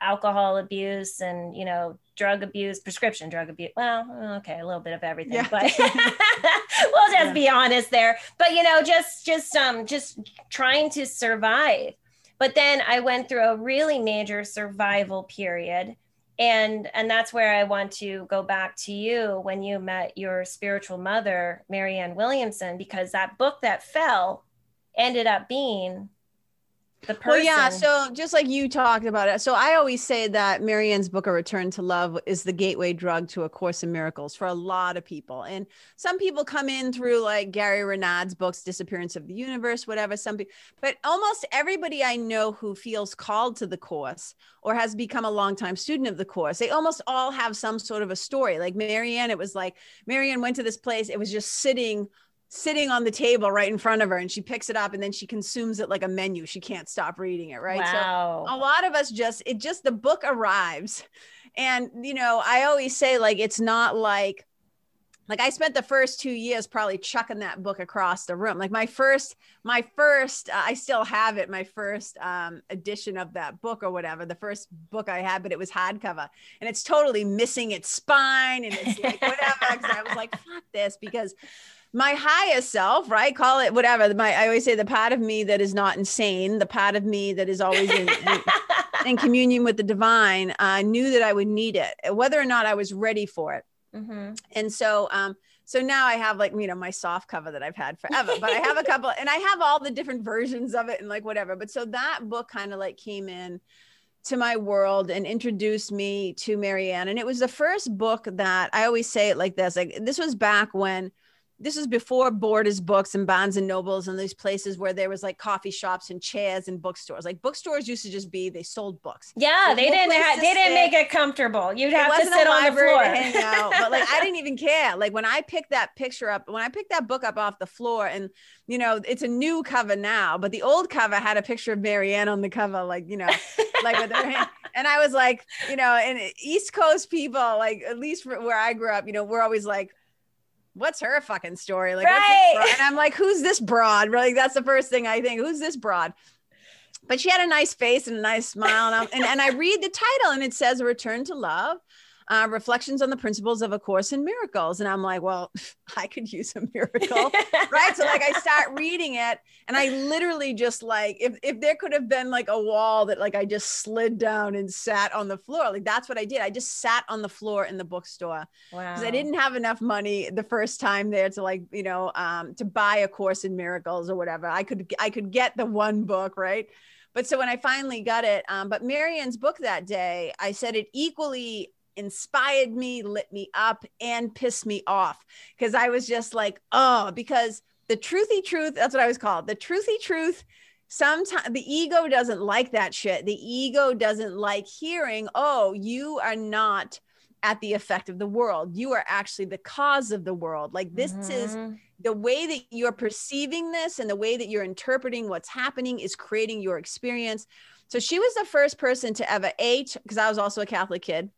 Speaker 1: alcohol abuse and you know drug abuse prescription drug abuse well okay a little bit of everything
Speaker 2: Yeah.
Speaker 1: but we'll just
Speaker 2: Yeah.
Speaker 1: be honest there but you know just just um just trying to survive but then i went through a really major survival period and and that's where i want to go back to you when you met your spiritual mother marianne williamson because that book that fell ended up being the person
Speaker 2: Well, yeah. So just like you talked about it. So I always say that Marianne's book, A Return to Love, is the gateway drug to A Course in Miracles for a lot of people. And some people come in through like Gary Renard's books, Disappearance of the Universe, whatever. Some people, but almost everybody I know who feels called to the course or has become a longtime student of the course, they almost all have some sort of a story. Like Marianne, it was like Marianne went to this place, it was just sitting sitting on the table right in front of her and she picks it up and then she consumes it like a menu. She can't stop reading it right?
Speaker 1: Wow.
Speaker 2: so a lot of us just it just the book arrives. And you know i always say like it's not like like i spent the first two years probably chucking that book across the room. Like my first my first uh, i still have it my first um edition of that book or whatever the first book i had but it was hardcover. And it's totally missing its spine and it's like whatever 'cause i was like fuck this because my higher self, right? Call it whatever. My I always say the part of me that is not insane, the part of me that is always in, in, in communion with the divine, uh, knew that I would need it, whether or not I was ready for it.
Speaker 1: Mhm.
Speaker 2: And so, um, so now I have like you know my soft cover that I've had forever, but I have a couple, and I have all the different versions of it and like whatever. But so that book kind of like came in to my world and introduced me to Marianne, and it was the first book that I always say it like this: like this was back when this was before Borders Books and Barnes and Nobles and these places where there was like coffee shops and chairs and bookstores. Like bookstores used to just be they sold books.
Speaker 1: Yeah, they
Speaker 2: no
Speaker 1: didn't.
Speaker 2: place
Speaker 1: Ha-
Speaker 2: to
Speaker 1: they didn't make it comfortable. You'd have to sit on the floor.
Speaker 2: hang out, but like I didn't even care. Like when I picked that picture up, when I picked that book up off the floor, and you know it's a new cover now, but the old cover had a picture of Marianne on the cover, like you know, like with her hand. And I was like, you know, and uh, East Coast people, like at least where I grew up, you know, we're always like. What's her fucking story? Like,
Speaker 1: Right.
Speaker 2: and I'm like, who's this broad? Like, that's the first thing I think. Who's this broad? But she had a nice face and a nice smile, and, I'm, and and I read the title, and it says Return to Love." Uh, reflections on the principles of a course in miracles. And i'm like well i could use a miracle right? So like i start reading it and i literally just like if, if there could have been like a wall that like i just slid down and sat on the floor like that's what i did. I just sat on the floor in the bookstore
Speaker 1: wow.
Speaker 2: because i didn't have enough money the first time there to like you know um, to buy a course in miracles or whatever. I could i could get the one book right? But so when i finally got it um, but marianne's book that day i said it equally inspired me, lit me up, and pissed me off because I was just like, oh, because the truthy truth, that's what I was called. The truthy truth sometimes the ego doesn't like that shit. The ego doesn't like hearing, oh, you are not at the effect of the world. You are actually the cause of the world. Like this mm-hmm. is the way that you're perceiving this and the way that you're interpreting what's happening is creating your experience. So she was the first person to ever age because I was also a Catholic kid.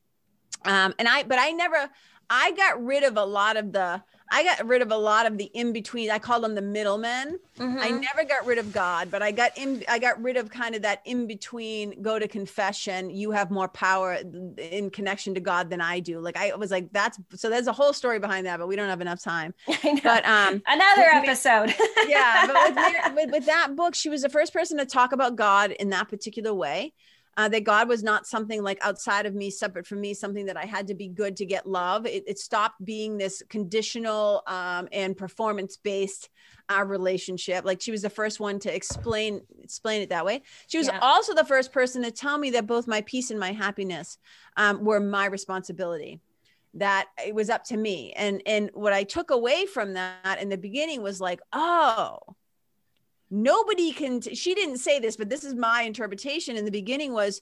Speaker 2: Um, and I, but I never, I got rid of a lot of the I got rid of a lot of the in between. I call them the middlemen. Mm-hmm. I never got rid of God, but I got in. I got rid of kind of that in between. Go to confession. You have more power in connection to God than I do. Like I was like, that's so. There's a whole story behind that, but we don't have enough time. But um,
Speaker 1: another episode.
Speaker 2: yeah, but with, with, with that book, she was the first person to talk about God in that particular way uh, that God was not something like outside of me, separate from me, something that I had to be good to get love. It, it stopped being this conditional um, and performance based uh, relationship. Like she was the first one to explain explain it that way. She was yeah. also the first person to tell me that both my peace and my happiness um, were my responsibility that it was up to me and and what i took away from that in the beginning was like oh nobody can t- she didn't say this but this is my interpretation in the beginning was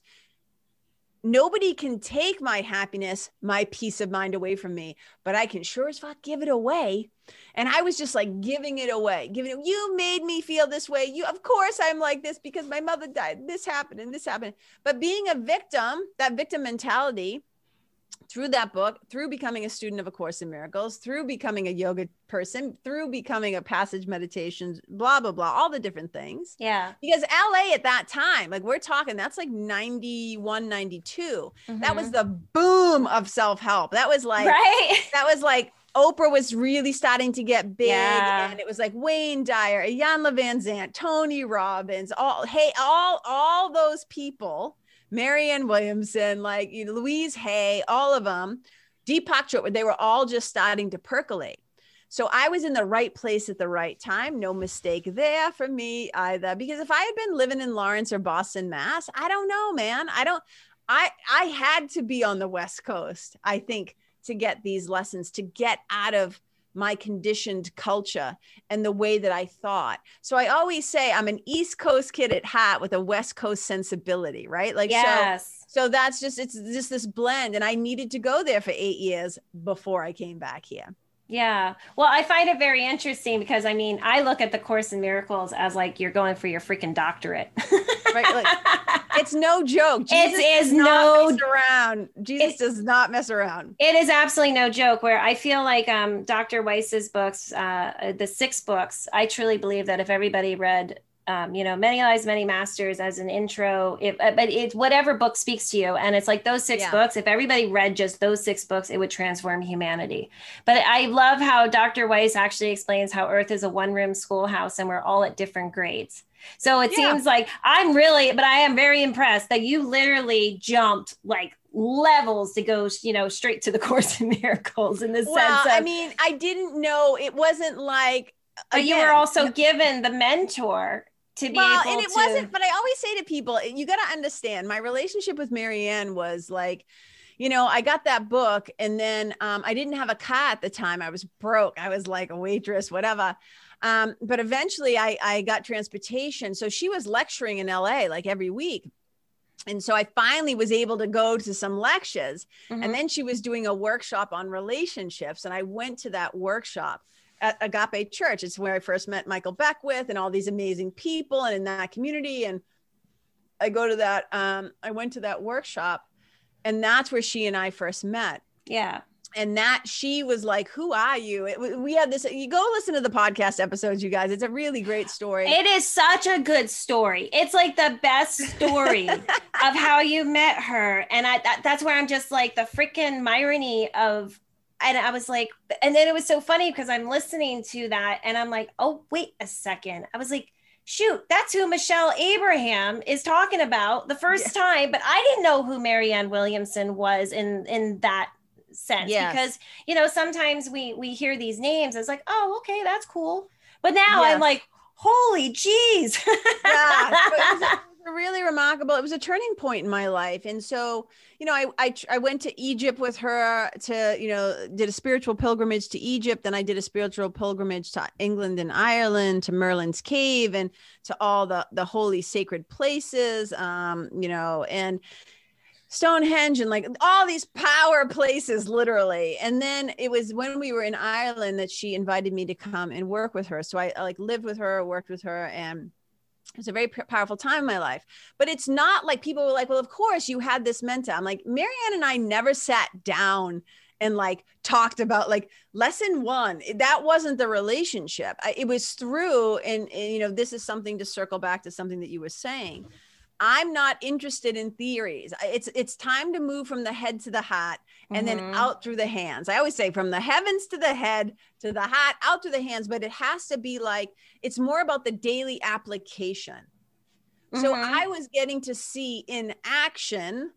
Speaker 2: nobody can take my happiness my peace of mind away from me but i can sure as fuck give it away. And i was just like giving it away giving it you made me feel this way. You of course i'm like this because my mother died. This happened and this happened. But being a victim that victim mentality through that book, through becoming a student of A Course in Miracles, through becoming a yoga person, through becoming a passage meditations, blah, blah, blah, all the different things.
Speaker 1: Yeah.
Speaker 2: Because LA at that time, like we're talking, that's like 91, 92. Mm-hmm. That was mm-hmm. the boom of self help. That was like, right. that was like, Oprah was really starting to get big, yeah. and it was like Wayne Dyer, Iyanla Vanzant, Tony Robbins, all hey, all all those people Marianne Williamson, like you know, Louise Hay, all of them, Deepak Chopra, they were all just starting to percolate. So I was in the right place at the right time. No mistake there for me either. Because if I had been living in Lawrence or Boston, Mass, I don't know, man. I don't. I I had to be on the West Coast. I think to get these lessons, to get out of my conditioned culture and the way that I thought. So I always say I'm an East Coast kid at heart with a West Coast sensibility, right? Like
Speaker 1: yes.
Speaker 2: so so that's just it's just this blend and I needed to go there for 8 years before I came back here.
Speaker 1: Yeah. Well, I find it very interesting because I mean, I look at the Course in Miracles as like you're going for your freaking doctorate. right.
Speaker 2: Like, it's no joke.
Speaker 1: Jesus it is no
Speaker 2: around. Jesus does not mess around.
Speaker 1: It is absolutely no joke. Where I feel like um, Dr. Weiss's books, uh, the six books, I truly believe that if everybody read um, you know, many lives, many masters as an intro. If uh, but it's whatever book speaks to you, and it's like those six yeah. books. If everybody read just those six books, it would transform humanity. But I love how Dr. Weiss actually explains how Earth is a one-room schoolhouse, and we're all at different grades. So it yeah. seems like I'm really, but I am very impressed that you literally jumped like levels to go, you know, straight to the Course in Miracles in the well, sense of,
Speaker 2: I mean, I didn't know it wasn't like.
Speaker 1: But again, you were also given the mentor to be well,
Speaker 2: and it
Speaker 1: to...
Speaker 2: wasn't. But I always say to people, you got to understand, my relationship with Marianne was like, you know, I got that book, and then um, I didn't have a car at the time. I was broke. I was like a waitress, whatever. Um, but eventually, I I got transportation. So she was lecturing in LA like every week. And so I finally was able to go to some lectures. Mm-hmm. And then she was doing a workshop on relationships. And I went to that workshop at Agape Church. It's where I first met Michael Beckwith and all these amazing people and in that community. And I go to that, um, I went to that workshop and that's where she and I first met.
Speaker 1: Yeah.
Speaker 2: And that she was like, Who are you? It, we had this. You go listen to the podcast episodes, you guys. It's a really great story.
Speaker 1: It is such a good story. It's like the best story of how you met her. And I, that, that's where I'm just like the freaking irony of and I was like, and then it was so funny because I'm listening to that and I'm like, oh, wait a second. I was like, shoot, that's who Michelle Abraham is talking about the first yeah. time. But I didn't know who Marianne Williamson was in in that sense yes. because you know sometimes we we hear these names it's like oh okay that's cool but now yes. i'm like holy jeez
Speaker 2: yeah really remarkable. It was a turning point in my life. And so, you know, I, I, I went to Egypt with her to, you know, did a spiritual pilgrimage to Egypt. Then I did a spiritual pilgrimage to England and Ireland, to Merlin's Cave and to all the, the holy sacred places, um, you know, and Stonehenge and like all these power places, literally. And then it was when we were in Ireland that she invited me to come and work with her. So I, I like lived with her, worked with her and it was a very powerful time in my life. But it's not like people were like, well, of course you had this mentor. I'm like, Marianne and I never sat down and like talked about like lesson one that wasn't the relationship it was through and, and, you know this is something to circle back to something that you were saying i'm not interested in theories it's it's time to move from the head to the heart and mm-hmm. then out through the hands. I always say from the heavens to the head to the hat, out to the hands, but it has to be like it's more about the daily application. Mm-hmm. So I was getting to see in action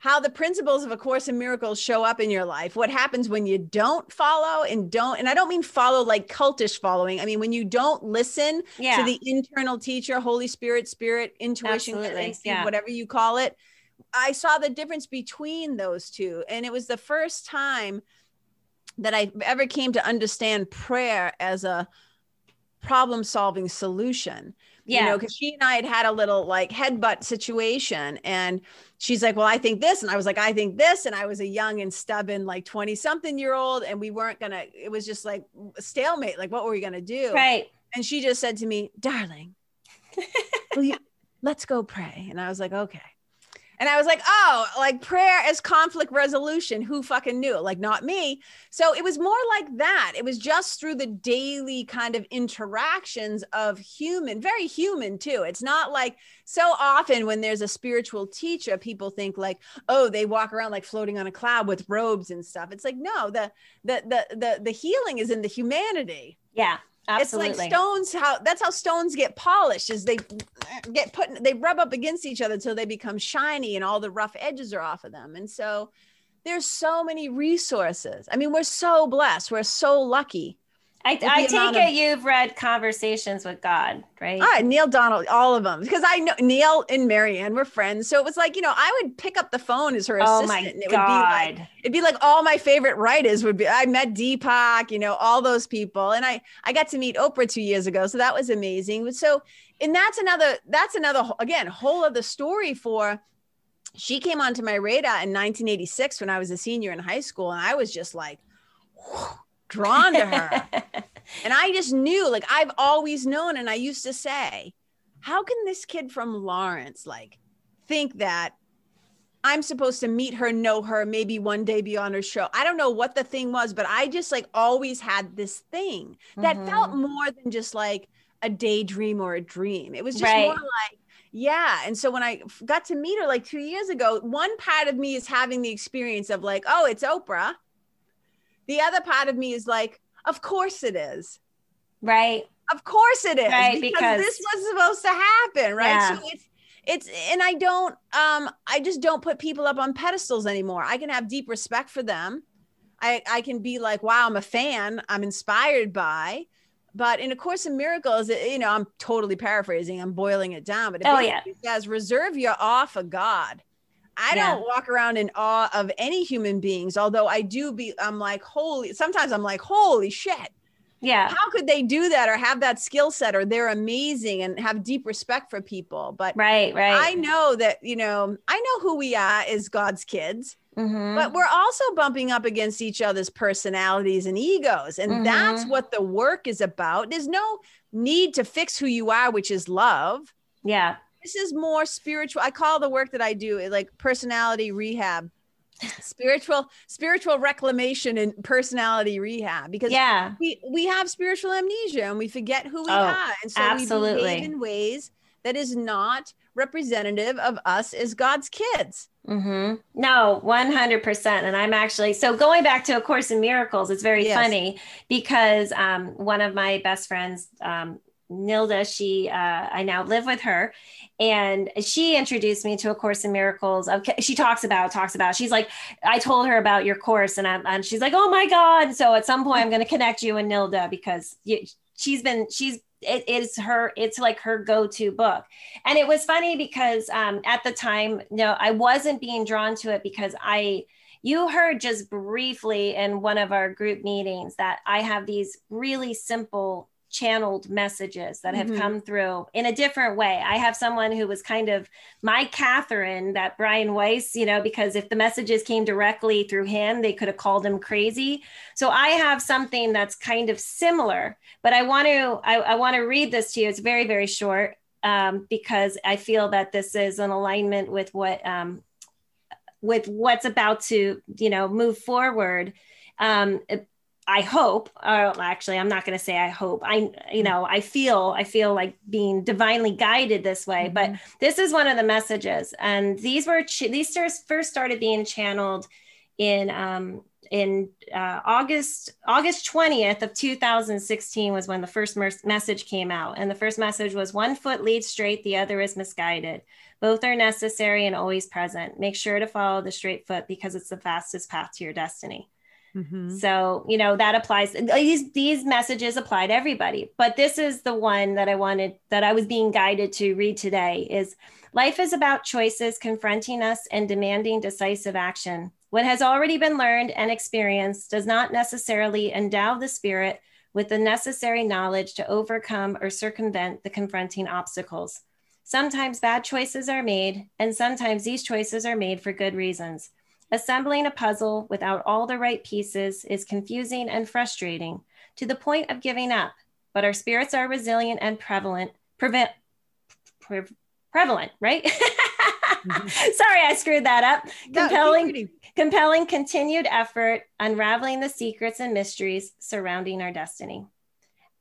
Speaker 2: how the principles of a course in miracles show up in your life what happens when you don't follow and don't and i don't mean follow like cultish following i mean when you don't listen yeah. to the internal teacher holy spirit spirit intuition yeah. whatever you call it I saw the difference between those two. And it was the first time that I ever came to understand prayer as a problem solving solution. Yeah. You know, because she and I had had a little like headbutt situation. And she's like, Well, I think this. And I was like, I think this. And I was a young and stubborn, like 20 something year old. And we weren't going to, it was just like stalemate. Like, what were we going to do?
Speaker 1: Right.
Speaker 2: And she just said to me, Darling, will you, let's go pray. And I was like, Okay. And I was like, oh, like prayer as conflict resolution. Who fucking knew? Like, not me. So it was more like that. It was just through the daily kind of interactions of human, very human too. It's not like so often when there's a spiritual teacher, people think like, oh, they walk around like floating on a cloud with robes and stuff. It's like, no, the the the the, the healing is in the humanity.
Speaker 1: Yeah. Absolutely.
Speaker 2: It's like stones. How that's how stones get polished is they get put they rub up against each other until they become shiny and all the rough edges are off of them. And so there's so many resources. I mean, we're so blessed. We're so lucky
Speaker 1: I, I take it of, you've read Conversations with God, right?
Speaker 2: Ah, Neale Donald, all of them, because I know Neale and Marianne were friends. So it was like, you know, I would pick up the phone as her oh assistant.
Speaker 1: My it God.
Speaker 2: would be like, it'd be like all my favorite writers would be. I met Deepak, you know, all those people, and I I got to meet Oprah two years ago, so that was amazing. So, and that's another that's another again whole other story for. She came onto my radar in 1986 when I was a senior in high school, and I was just like. Whew, drawn to her. and I just knew, like, I've always known. And I used to say, how can this kid from Lawrence, like, think that I'm supposed to meet her, know her, maybe one day be on her show. I don't know what the thing was, but I just like always had this thing that mm-hmm. felt more than just like a daydream or a dream. It was just right. more like, yeah. And so when I got to meet her like two years ago, one part of me is having the experience of like, oh, it's Oprah. The other part of me is like, of course it is.
Speaker 1: Right.
Speaker 2: Of course it is. Right, because, because this was supposed to happen, right? Yeah. So it's it's and I don't um I just don't put people up on pedestals anymore. I can have deep respect for them. I I can be like, wow, I'm a fan, I'm inspired by. But in a course in miracles, you know, I'm totally paraphrasing, I'm boiling it down, but it
Speaker 1: oh, yeah.
Speaker 2: says reserve your awe for God. I yeah. don't walk around in awe of any human beings, although I do be, I'm like, holy, sometimes I'm like, holy shit.
Speaker 1: Yeah.
Speaker 2: How could they do that or have that skill set or they're amazing and have deep respect for people? But
Speaker 1: right, right.
Speaker 2: I know that, you know, I know who we are as God's kids. Mm-hmm. But we're also bumping up against each other's personalities and egos. And mm-hmm. that's what the work is about. There's no need to fix who you are, which is love.
Speaker 1: Yeah
Speaker 2: this is more spiritual. I call the work that I do like personality rehab spiritual spiritual reclamation and personality rehab because
Speaker 1: yeah
Speaker 2: we we have spiritual amnesia and we forget who we
Speaker 1: oh,
Speaker 2: are and so
Speaker 1: absolutely.
Speaker 2: we behave in ways that is not representative of us as god's kids
Speaker 1: mm-hmm. no 100% and i'm actually so going back to a course in miracles it's very yes. funny because um, one of my best friends um, Nilda, she, uh, I now live with her, and she introduced me to a course in miracles. She talks about, talks about. She's like, I told her about your course, and i'm and she's like, oh my god. So at some point, I'm going to connect you and Nilda because she's been, she's it is her it's like her go-to book and it was funny because um, at the time no i wasn't being drawn to it because i you heard just briefly in one of our group meetings that i have these really simple channeled messages that have mm-hmm. come through in a different way. I have someone who was kind of my Catherine, that Brian Weiss, you know, because if the messages came directly through him, they could have called him crazy. So I have something that's kind of similar, but I want to I, I want to read this to you. It's very very short um, because I feel that this is an alignment with what um, with what's about to you know move forward. Um, I hope, or actually, I'm not going to say I hope. I, you know, I feel, I feel like being divinely guided this way. Mm-hmm. But this is one of the messages, and these were these first started being channeled in um, in uh, August August 20th of 2016 was when the first mer- message came out, and the first message was one foot leads straight, the other is misguided. Both are necessary and always present. Make sure to follow the straight foot because it's the fastest path to your destiny. Mm-hmm. So, you know, that applies. These these messages apply to everybody. But this is the one that I wanted that I was being guided to read today is life is about choices confronting us and demanding decisive action. What has already been learned and experienced does not necessarily endow the spirit with the necessary knowledge to overcome or circumvent the confronting obstacles. Sometimes bad choices are made, and sometimes these choices are made for good reasons. Assembling a puzzle without all the right pieces is confusing and frustrating to the point of giving up, but our spirits are resilient and prevalent, prevent, pre- prevalent, right? mm-hmm. Sorry, I screwed that up. Compelling, no, compelling continued effort, unraveling the secrets and mysteries surrounding our destiny.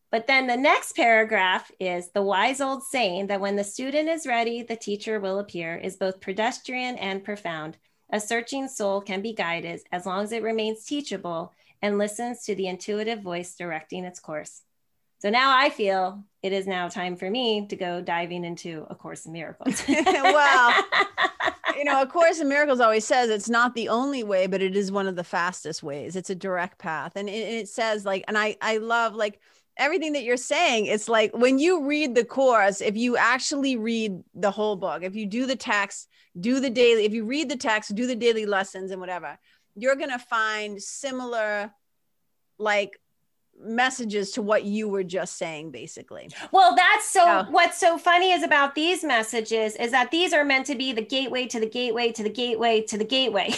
Speaker 1: But then the next paragraph is the wise old saying that when the student is ready, the teacher will appear is both pedestrian and profound. A searching soul can be guided as long as it remains teachable and listens to the intuitive voice directing its course. So now I feel it is now time for me to go diving into A Course in Miracles.
Speaker 2: well, you know, A Course in Miracles always says it's not the only way, but it is one of the fastest ways. It's a direct path. And it, it says like, and I, I love like, everything that you're saying it's like when you read the course if you actually read the whole book if you do the text do the daily if you read the text do the daily lessons and whatever you're going to find similar like messages to what you were just saying basically
Speaker 1: well that's so yeah. what's so funny is about these messages is that these are meant to be the gateway to the gateway to the gateway to the gateway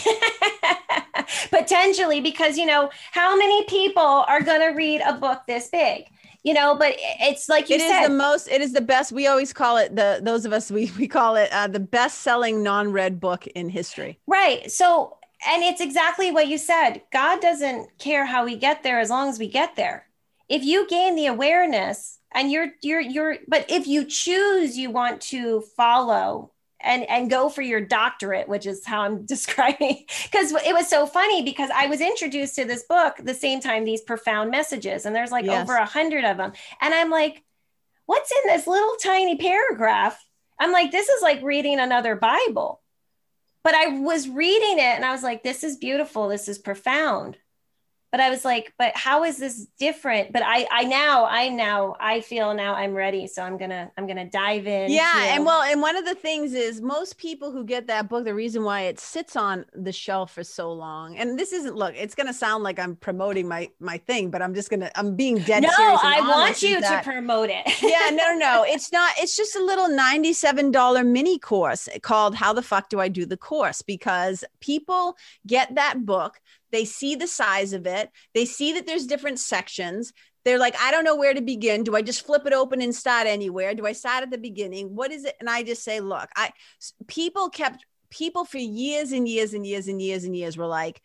Speaker 1: potentially because you know how many people are going to read a book this big you know but it's like you
Speaker 2: it
Speaker 1: said.
Speaker 2: is the most it is the best we always call it the those of us we we call it uh, the best selling non-read book in history
Speaker 1: right so and it's exactly what you said. God doesn't care how we get there as long as we get there. If you gain the awareness and you're you're you're but if you choose you want to follow and and go for your doctorate which is how i'm describing because it was so funny because i was introduced to this book the same time these profound messages and there's like yes. over a hundred of them and i'm like what's in this little tiny paragraph? I'm like this is like reading another bible but i was reading it and i was like this is beautiful. This is profound but I was like, but how is this different? But I, I now, I now, I feel now I'm ready. So I'm gonna, I'm gonna dive in.
Speaker 2: Yeah, and well, and one of the things is most people who get that book, the reason why it sits on the shelf for so long, and this isn't look, it's gonna sound like I'm promoting my my thing, but I'm just gonna, I'm being dead
Speaker 1: no,
Speaker 2: serious.
Speaker 1: I want you to promote it.
Speaker 2: yeah, no, no, it's not. It's just a little ninety-seven dollar mini course called "How the Fuck Do I Do the Course?" Because people get that book they see the size of it. They see that there's different sections. They're like, I don't know where to begin. Do I just flip it open and start anywhere? Do I start at the beginning? What is it? And I just say, look, I people kept people for years and years and years and years and years were like,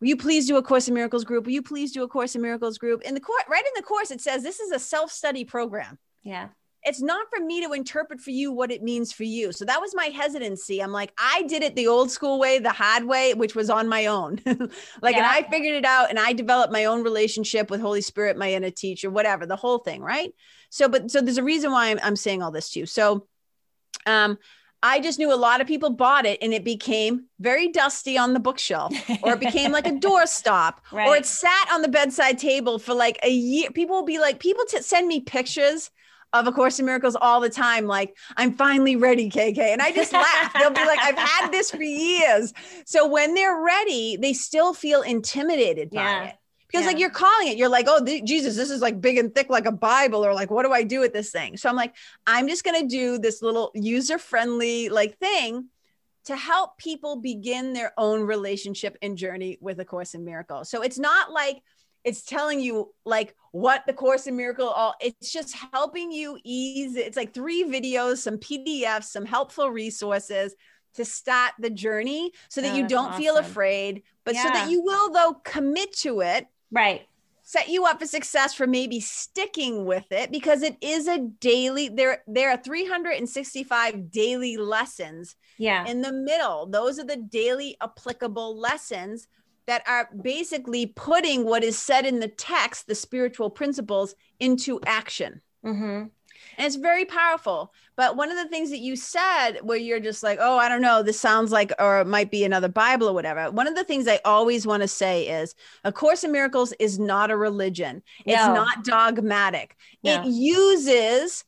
Speaker 2: Will you please do a Course in Miracles group? Will you please do a Course in Miracles group? In the court right in the course, it says this is a self-study program.
Speaker 1: Yeah
Speaker 2: it's not for me to interpret for you what it means for you. So that was my hesitancy. I'm like, I did it the old school way, the hard way, which was on my own. like, yeah. and I figured it out and I developed my own relationship with Holy Spirit, my inner teacher, whatever, the whole thing. Right. So, but so there's a reason why I'm, I'm saying all this to you. So, um, I just knew a lot of people bought it and it became very dusty on the bookshelf or it became like a doorstop right. or it sat on the bedside table for like a year. People will be like, people t- send me pictures of A Course in Miracles all the time, like, I'm finally ready, KK. And I just laugh. They'll be like, I've had this for years. So when they're ready, they still feel intimidated by
Speaker 1: Yeah.
Speaker 2: it. Because
Speaker 1: Yeah.
Speaker 2: like you're calling it, you're like, oh, th- Jesus, this is like big and thick like a Bible, or like, what do I do with this thing? So I'm like, I'm just gonna do this little user-friendly like thing to help people begin their own relationship and journey with a course in miracles. So it's not like it's telling you like what the course in miracle all it's just helping you ease it's like three videos some pdfs some helpful resources to start the journey so that
Speaker 1: Oh,
Speaker 2: you don't feel afraid but so that you will though commit to it
Speaker 1: Right.
Speaker 2: set you up for success for maybe sticking with it because it is a daily there there are 365 daily lessons
Speaker 1: Yeah.
Speaker 2: in the middle those are the daily applicable lessons that are basically putting what is said in the text the spiritual principles into action
Speaker 1: hmm
Speaker 2: and it's very powerful. But one of the things that you said, where you're just like, oh, I don't know, this sounds like, or it might be another Bible or whatever. One of the things I always want to say is A Course in Miracles is not a religion, it's not dogmatic.
Speaker 1: No.
Speaker 2: It uses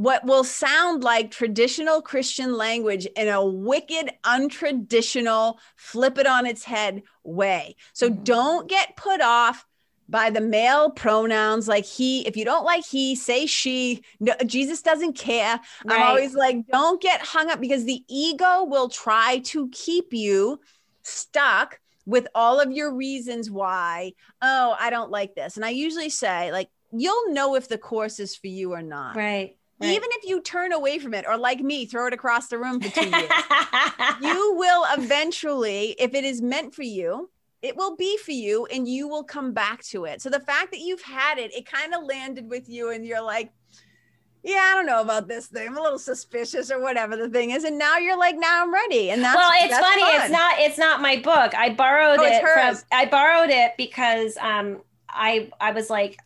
Speaker 2: what will sound like traditional Christian language in a wicked, untraditional, flip it on its head way. So
Speaker 1: Mhm.
Speaker 2: don't get put off by the male pronouns like he if you don't like he say she no, jesus doesn't care i'm always like don't get hung up because the ego will try to keep you stuck with all of your reasons why oh i don't like this and i usually say like you'll know if the course is for you or not
Speaker 1: Right. Right.
Speaker 2: even if you turn away from it or like me throw it across the room for two years you will eventually, if it is meant for you, it will be for you and you will come back to it. So the fact that you've had it, it kind of landed with you and you're like, yeah, I don't know about this thing. I'm a little suspicious or whatever the thing is. And now you're like, now I'm ready. And that's
Speaker 1: well, it's
Speaker 2: that's
Speaker 1: funny.
Speaker 2: fun.
Speaker 1: It's not. It's not my book. I borrowed
Speaker 2: Oh,
Speaker 1: it from. I borrowed it because um I I was like,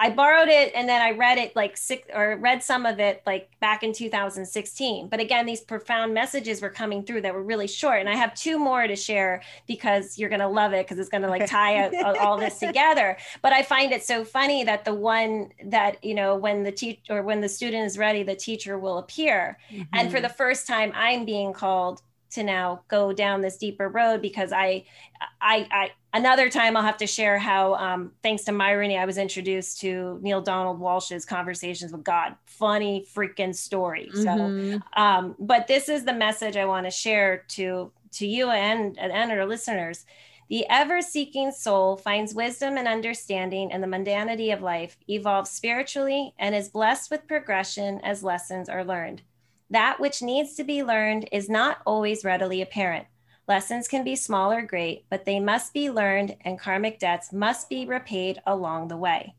Speaker 1: I borrowed it and then I read it like six or read some of it like back in 2016. But again, these profound messages were coming through that were really short. And I have two more to share because you're gonna love it because it's gonna like tie all this together. But I find it so funny that the one that you know when the teacher or when the student is ready, the teacher will appear and for
Speaker 2: Mhm.
Speaker 1: the first time i'm being called to now go down this deeper road because i i i another time i'll have to share how um, thanks to myrony i was introduced to Neale Donald Walsch's conversations with god. Funny freaking story. So
Speaker 2: Mhm.
Speaker 1: um, but this is the message i want to share to to you and and our listeners. The ever seeking soul finds wisdom and understanding in the mundanity of life evolves spiritually and is blessed with progression as lessons are learned that which needs to be learned is not always readily apparent lessons can be small or great but they must be learned and karmic debts must be repaid along the way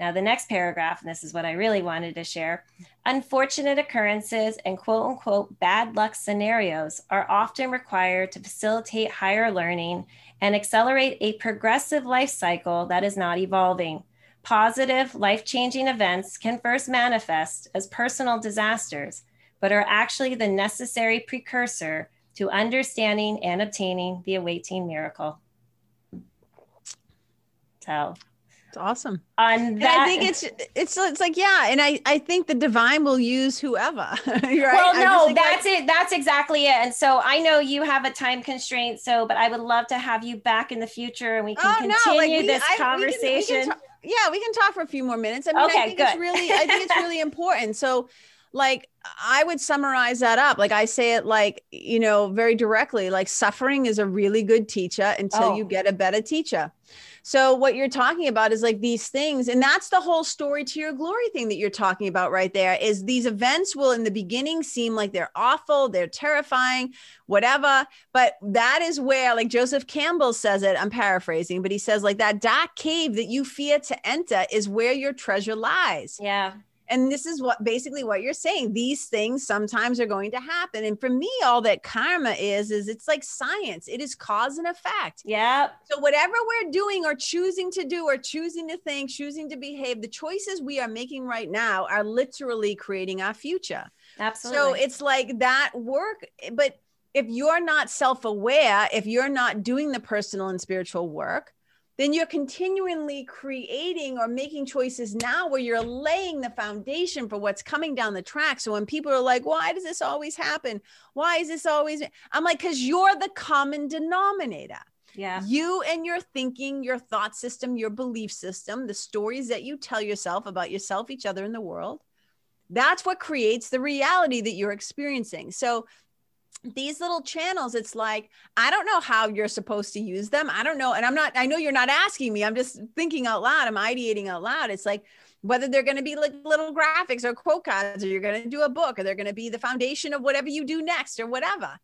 Speaker 1: now, the next paragraph, and this is what I really wanted to share unfortunate occurrences and quote unquote bad luck scenarios are often required to facilitate higher learning and accelerate a progressive life cycle that is not evolving. Positive, life changing events can first manifest as personal disasters, but are actually the necessary precursor to understanding and obtaining the awaiting miracle. So,
Speaker 2: It's awesome.
Speaker 1: on
Speaker 2: And
Speaker 1: that,
Speaker 2: I think it's it's it's like yeah, and I I think the divine will use whoever. right?
Speaker 1: Well, no,
Speaker 2: think, like,
Speaker 1: that's it. That's exactly it. And so I know you have a time constraint. So, but I would love to have you back in the future and we can
Speaker 2: Oh,
Speaker 1: continue
Speaker 2: no, like, we-
Speaker 1: this
Speaker 2: I- we can- we can
Speaker 1: conversation.
Speaker 2: talk- yeah, we can talk for a few more minutes. I mean,
Speaker 1: Okay,
Speaker 2: I think it's
Speaker 1: good.
Speaker 2: really, I think it's really important. So, like, I would summarize that up. Like, I say it like, you know, very directly. Like, suffering is a really good teacher until
Speaker 1: Oh.
Speaker 2: you get a better teacher. So, what you're talking about is like these things, and that's the whole story to your glory thing that you're talking about right there. Is these events will in the beginning seem like they're awful, they're terrifying, whatever. But that is where, like Joseph Campbell says it, I'm paraphrasing, but he says, like, that dark cave that you fear to enter is where your treasure lies.
Speaker 1: yeah.
Speaker 2: And this is what basically what you're saying. These things sometimes are going to happen. And for me, all that karma is, is it's like science, it is cause and effect.
Speaker 1: Yeah.
Speaker 2: So, whatever we're doing or choosing to do or choosing to think, choosing to behave, the choices we are making right now are literally creating our future.
Speaker 1: Absolutely.
Speaker 2: So it's like that work, but if you're not self aware, if you're not doing the personal and spiritual work, then you're continually creating or making choices now where you're laying the foundation for what's coming down the track. So when people are like, why does this always happen? Why is this always? I'm like, because you're the common denominator.
Speaker 1: Yeah.
Speaker 2: You and your thinking, your thought system, your belief system, the stories that you tell yourself about yourself, each other, in the world. That's what creates the reality that you're experiencing. So these little channels it's like i don't know how you're supposed to use them. I don't know and i'm not i know you're not asking me i'm just thinking out loud i'm ideating out loud. It's like whether they're going to be like little graphics or quote cards or you're going to do a book or they're going to be the foundation of whatever you do next or whatever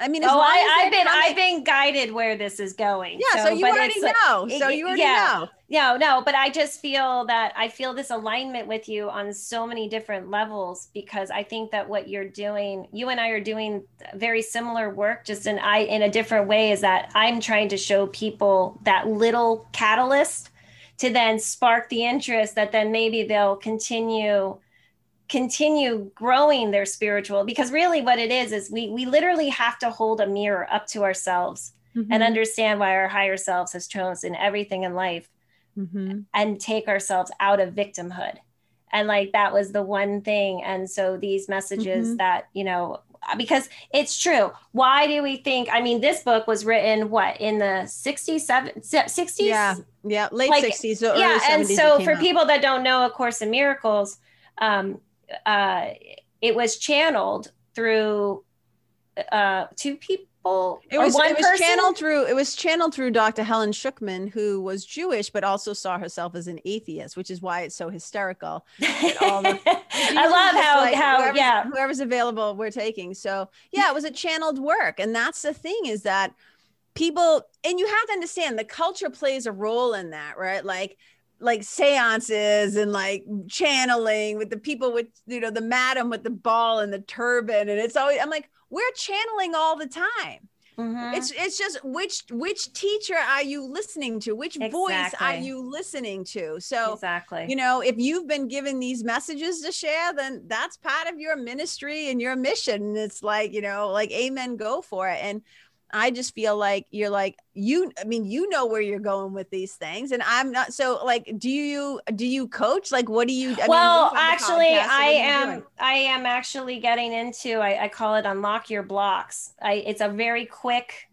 Speaker 2: I mean,
Speaker 1: oh, I, have been coming, I've been guided where this is going.
Speaker 2: Yeah, so, so you already uh, know. Like, so you already yeah, know.
Speaker 1: No, no, but I just feel that I feel this alignment with you on so many different levels because I think that what you're doing, you and I are doing very similar work, just in I in a different way. Is that I'm trying to show people that little catalyst to then spark the interest that then maybe they'll continue continue growing their spiritual because really what it is is we we literally have to hold a mirror up to ourselves mm-hmm. and understand why our higher selves has chosen everything in life mm-hmm. and take ourselves out of victimhood and like that was the one thing and so these messages mm-hmm. that you know because it's true why do we think i mean this book was written what in the 60s 60s
Speaker 2: yeah yeah late like, 60s
Speaker 1: so yeah and so for out. people that don't know a course in miracles um uh, it was channeled through uh, two people.
Speaker 2: It was, it was channeled through it was channeled through Dr. Helen Schucman, who was Jewish but also saw herself as an atheist, which is why it's so hysterical.
Speaker 1: I love how like, how
Speaker 2: whoever's,
Speaker 1: yeah
Speaker 2: whoever's available we're taking. So yeah, it was a channeled work, and that's the thing is that people and you have to understand the culture plays a role in that, right? Like like seances and like channeling with the people with you know the madam with the ball and the turban. And it's always i'm like we're channeling all the time. Mm-hmm. it's it's just which which teacher are you listening to? Which exactly. voice are you listening to? So
Speaker 1: exactly.
Speaker 2: you know if you've been given these messages to share then that's part of your ministry and your mission. And it's like you know like amen go for it. And I just feel like you're like you I mean you know where you're going with these things. And I'm not so like do you do you coach? Like what do you
Speaker 1: I Well, mean, actually I am I am actually getting into I, I call it unlock your blocks. I it's a very quick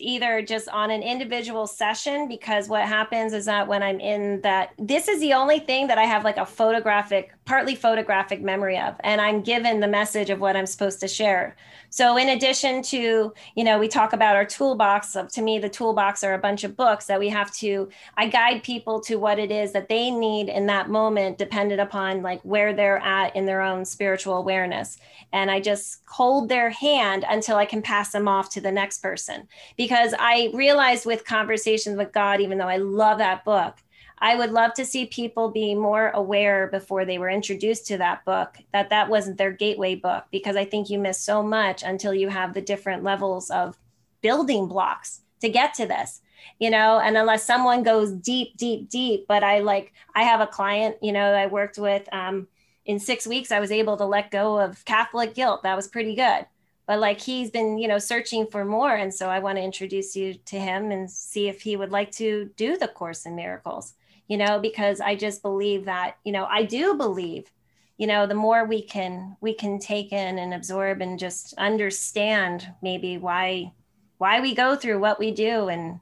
Speaker 1: either just on an individual session because what happens is that when I'm in that this is the only thing that I have like a photographic partly photographic memory of and I'm given the message of what I'm supposed to share. So in addition to, you know, we talk about our toolbox. To me, the toolbox are a bunch of books that we have to, I guide people to what it is that they need in that moment, dependent upon like where they're at in their own spiritual awareness. And I just hold their hand until I can pass them off to the next person. Because I realized with conversations with God, even though I love that book, I would love to see people be more aware before they were introduced to that book that that wasn't their gateway book because I think you miss so much until you have the different levels of building blocks to get to this you know? And unless someone goes deep deep deep but i like i have a client you know i worked with um, in six weeks i was able to let go of catholic guilt. That was pretty good. But like he's been you know searching for more. And so i want to introduce you to him and see if he would like to do the course in miracles you know, because I just believe that, you know, I do believe, you know, the more we can we can take in and absorb and just understand maybe why why we go through what we do and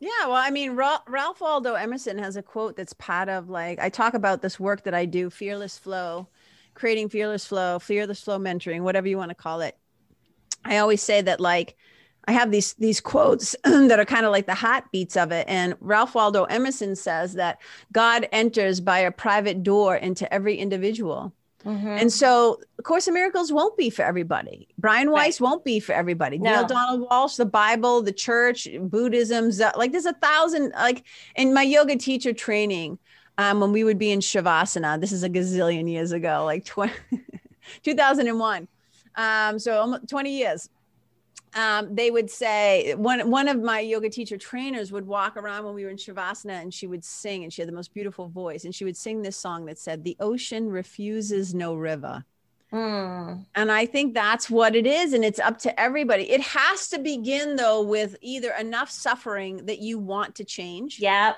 Speaker 2: yeah, well, I mean, Ralph Waldo Emerson has a quote that's part of like I talk about this work that I do, fearless flow, creating fearless flow, fearless flow mentoring, whatever you want to call it. I always say that like I have these these quotes that are kind of like the hot beats of it. And Ralph Waldo Emerson says that God enters by a private door into every individual. Mm-hmm. And so, Course in Miracles won't be for everybody. Brian Weiss right. won't be for everybody. No. Neale Donald Walsch, the Bible, the church, Buddhism, like there's a thousand. Like in my yoga teacher training, um, when we would be in Shavasana, this is a gazillion years ago, like 20, 2001. Um, so almost 20 years um, they would say one one of my yoga teacher trainers would walk around when we were in shavasana and she would sing and she had the most beautiful voice and she would sing this song that said the ocean refuses no river Mm. And I think that's what it is. And it's up to everybody. It has to begin, though, with either enough suffering that you want to change.
Speaker 1: Yep.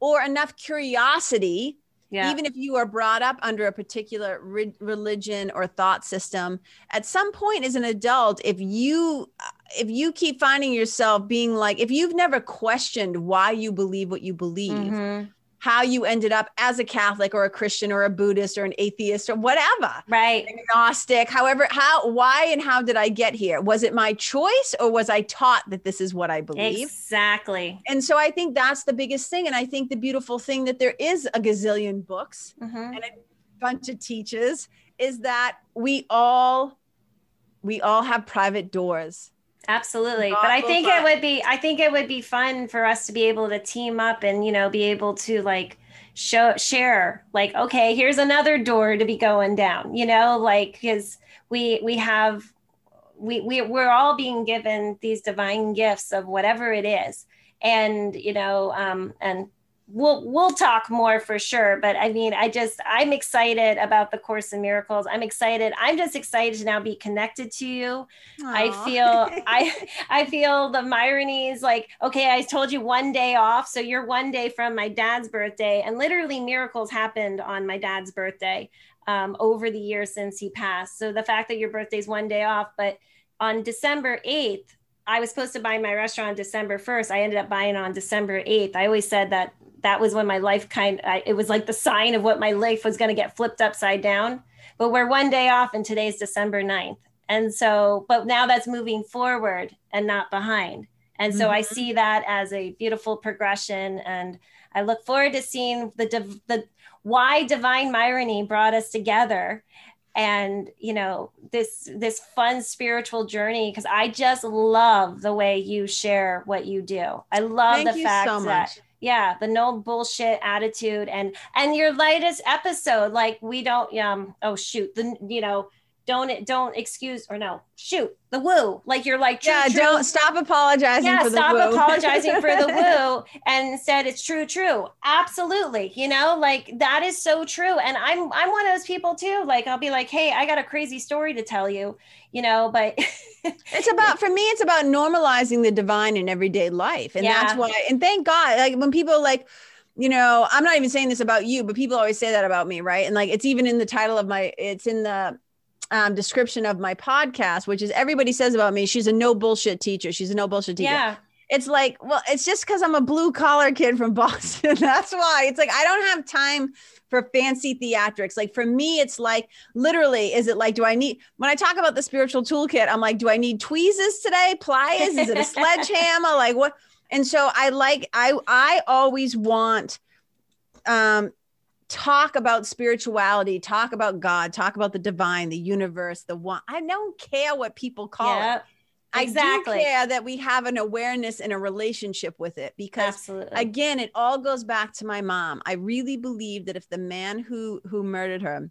Speaker 2: Or enough curiosity. Yeah. Even if you are brought up under a particular re- religion or thought system, at some point as an adult, if you if you keep finding yourself being like, if you've never questioned why you believe what you believe, mm-hmm how you ended up as a Catholic or a Christian or a Buddhist or an atheist or whatever.
Speaker 1: Right.
Speaker 2: Agnostic, however, how, why and how did I get here? Was it my choice or was I taught that this is what I believe?
Speaker 1: Exactly.
Speaker 2: And so I think that's the biggest thing. And I think the beautiful thing that there is a gazillion books mm-hmm. and a bunch of teachers is that we all, we all have private doors
Speaker 1: Absolutely. But I think it would be I think it would be fun for us to be able to team up and you know be able to like show share like okay, here's another door to be going down, you know, like cuz we we have we, we we're all being given these divine gifts of whatever it is and you know um and we'll we'll talk more for sure but i mean i just i'm excited about the course in miracles i'm excited i'm just excited to now be connected to you Aww. i feel i i feel the Myronies like okay i told you one day off so you're one day from my dad's birthday and literally miracles happened on my dad's birthday um, over the years since he passed so the fact that your birthday's one day off but on december 8th I was supposed to buy my restaurant December 1st. I ended up buying on December 8th. I always said that that was when my life kind I, it was like the sign of what my life was going to get flipped upside down. But we're one day off and today's december 9th and so but now that's moving forward and not behind. And so mm-hmm. i see that as a beautiful progression and i look forward to seeing the the why divine irony brought us together. And you know this this fun spiritual journey because i just love the way you share what you do. I love Thank the fact so that yeah the no bullshit attitude and and your latest episode like we don't um oh shoot the you know don't don't excuse or no shoot the woo like you're like
Speaker 2: true, yeah true. don't stop apologizing
Speaker 1: yeah
Speaker 2: for
Speaker 1: stop
Speaker 2: the
Speaker 1: apologizing for the woo and said it's true true absolutely you know like that is so true and i'm i'm one of those people too like i'll be like hey i got a crazy story to tell you you know but
Speaker 2: it's about for me it's about normalizing the divine in everyday life and yeah. that's why and thank god like when people like you know, I'm not even saying this about you, but people always say that about me, right? And like it's even in the title of my it's in the um, description of my podcast, which is everybody says about me, she's a no bullshit teacher. She's a no bullshit teacher.
Speaker 1: Yeah.
Speaker 2: It's like, well, it's just because I'm a blue collar kid from Boston. That's why. It's like I don't have time for fancy theatrics. Like for me, it's like literally, is it like, do I need when I talk about the spiritual toolkit, I'm like, do I need tweezers today? Pliers? Is it a sledgehammer? like what? And so I like, I I always want um talk about spirituality, talk about God, talk about the divine, the universe, the one. I don't care what people call yep. it. Exactly. I do care that we have an awareness and a relationship with it because Absolutely. again, it all goes back to my mom. I really believe that if the man who who murdered her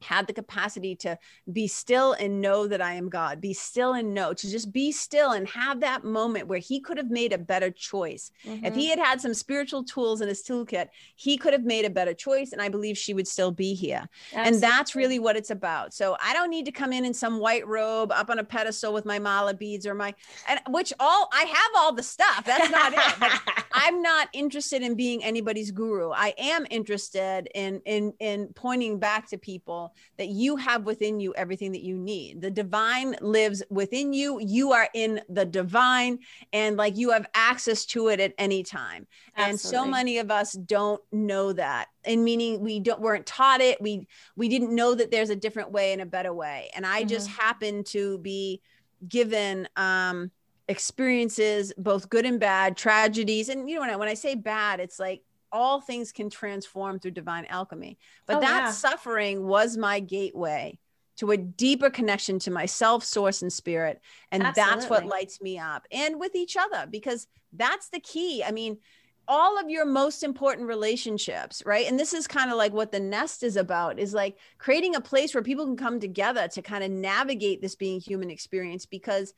Speaker 2: had the capacity to be still and know that I am God, be still and know, to just be still and have that moment where he could have made a better choice. Mm-hmm. If he mm-hmm. had had some spiritual tools in his toolkit, he could have made a better choice. And I believe she would still be here. Absolutely. And that's really what it's about. So I don't need to come in in some white robe up on a pedestal with my mala beads or my, and which all I have all the stuff. That's not it. But I'm not interested in being anybody's guru. I am interested in, in, in pointing back to people that you have within you everything that you need. The divine lives within you. You are in the divine and like you have access to it at any time. Absolutely. And so many of us don't know that. And meaning we don't weren't taught it. We we didn't know that there's a different way and a better way. And I mm-hmm. just happen to be given um experiences both good and bad tragedies and you know when I, when I say bad it's like all things can transform through divine alchemy. But oh, that yeah. suffering was my gateway to a deeper connection to myself, source, and spirit. And Absolutely. that's what lights me up and with each other, because that's the key. I mean, all of your most important relationships, right? And this is kind of like what the nest is about is like creating a place where people can come together to kind of navigate this being human experience because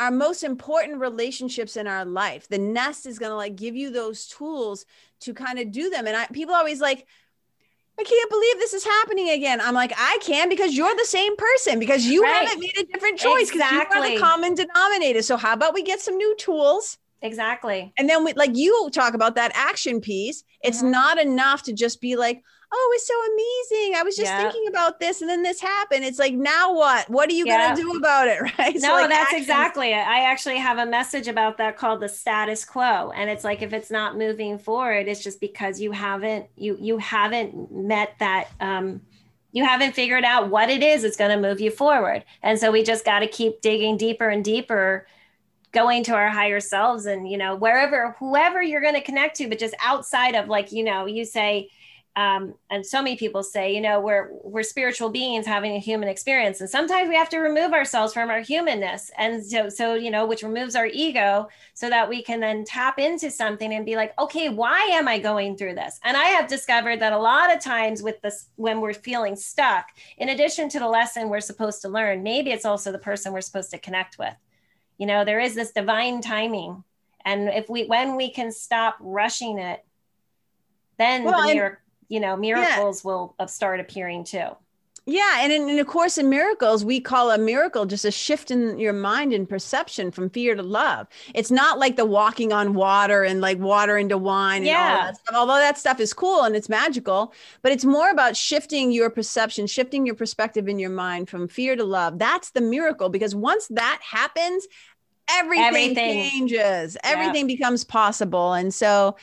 Speaker 2: our most important relationships in our life. The nest is going to like give you those tools to kind of do them. And I, people always like, I can't believe this is happening again. I'm like, I can because you're the same person because you
Speaker 1: Right.
Speaker 2: haven't made a different choice because you are the common denominator. So how about we get some new tools?
Speaker 1: Exactly.
Speaker 2: And then we like you talk about that action piece. It's
Speaker 1: Mhm.
Speaker 2: not enough to just be like, oh, it's so amazing. I was just
Speaker 1: Yeah.
Speaker 2: thinking about this and then this happened. It's like, now what? What are you
Speaker 1: Yeah.
Speaker 2: gonna do about it? Right. So,
Speaker 1: No,
Speaker 2: like,
Speaker 1: that's
Speaker 2: actions-
Speaker 1: exactly it. I actually have a message about that called the status quo. And it's like if it's not moving forward, it's just because you haven't you you haven't met that um you haven't figured out what it is that's going to move you forward. And so we just got to keep digging deeper and deeper going to our higher selves and you know wherever whoever you're going to connect to but just outside of like you know you say um, and so many people say you know we're we're spiritual beings having a human experience. And sometimes we have to remove ourselves from our humanness. And so so you know which removes our ego so that we can then tap into something and be like okay why am i going through this? And i have discovered that a lot of times with this when we're feeling stuck in addition to the lesson we're supposed to learn maybe it's also the person we're supposed to connect with. You know there is this divine timing. And if we when we can stop rushing it then
Speaker 2: Well,
Speaker 1: the you know miracles will uh, start appearing too
Speaker 2: Yeah, and in, in A Course in Miracles, we call a miracle just a shift in your mind and perception from fear to love. It's not like the walking on water and like water into wine and
Speaker 1: Yeah.
Speaker 2: that stuff. Although that stuff is cool and it's magical, but it's more about shifting your perception, shifting your perspective in your mind from fear to love. That's the miracle because once that happens, everything,
Speaker 1: Everything.
Speaker 2: changes.
Speaker 1: Yeah.
Speaker 2: Everything becomes possible. And so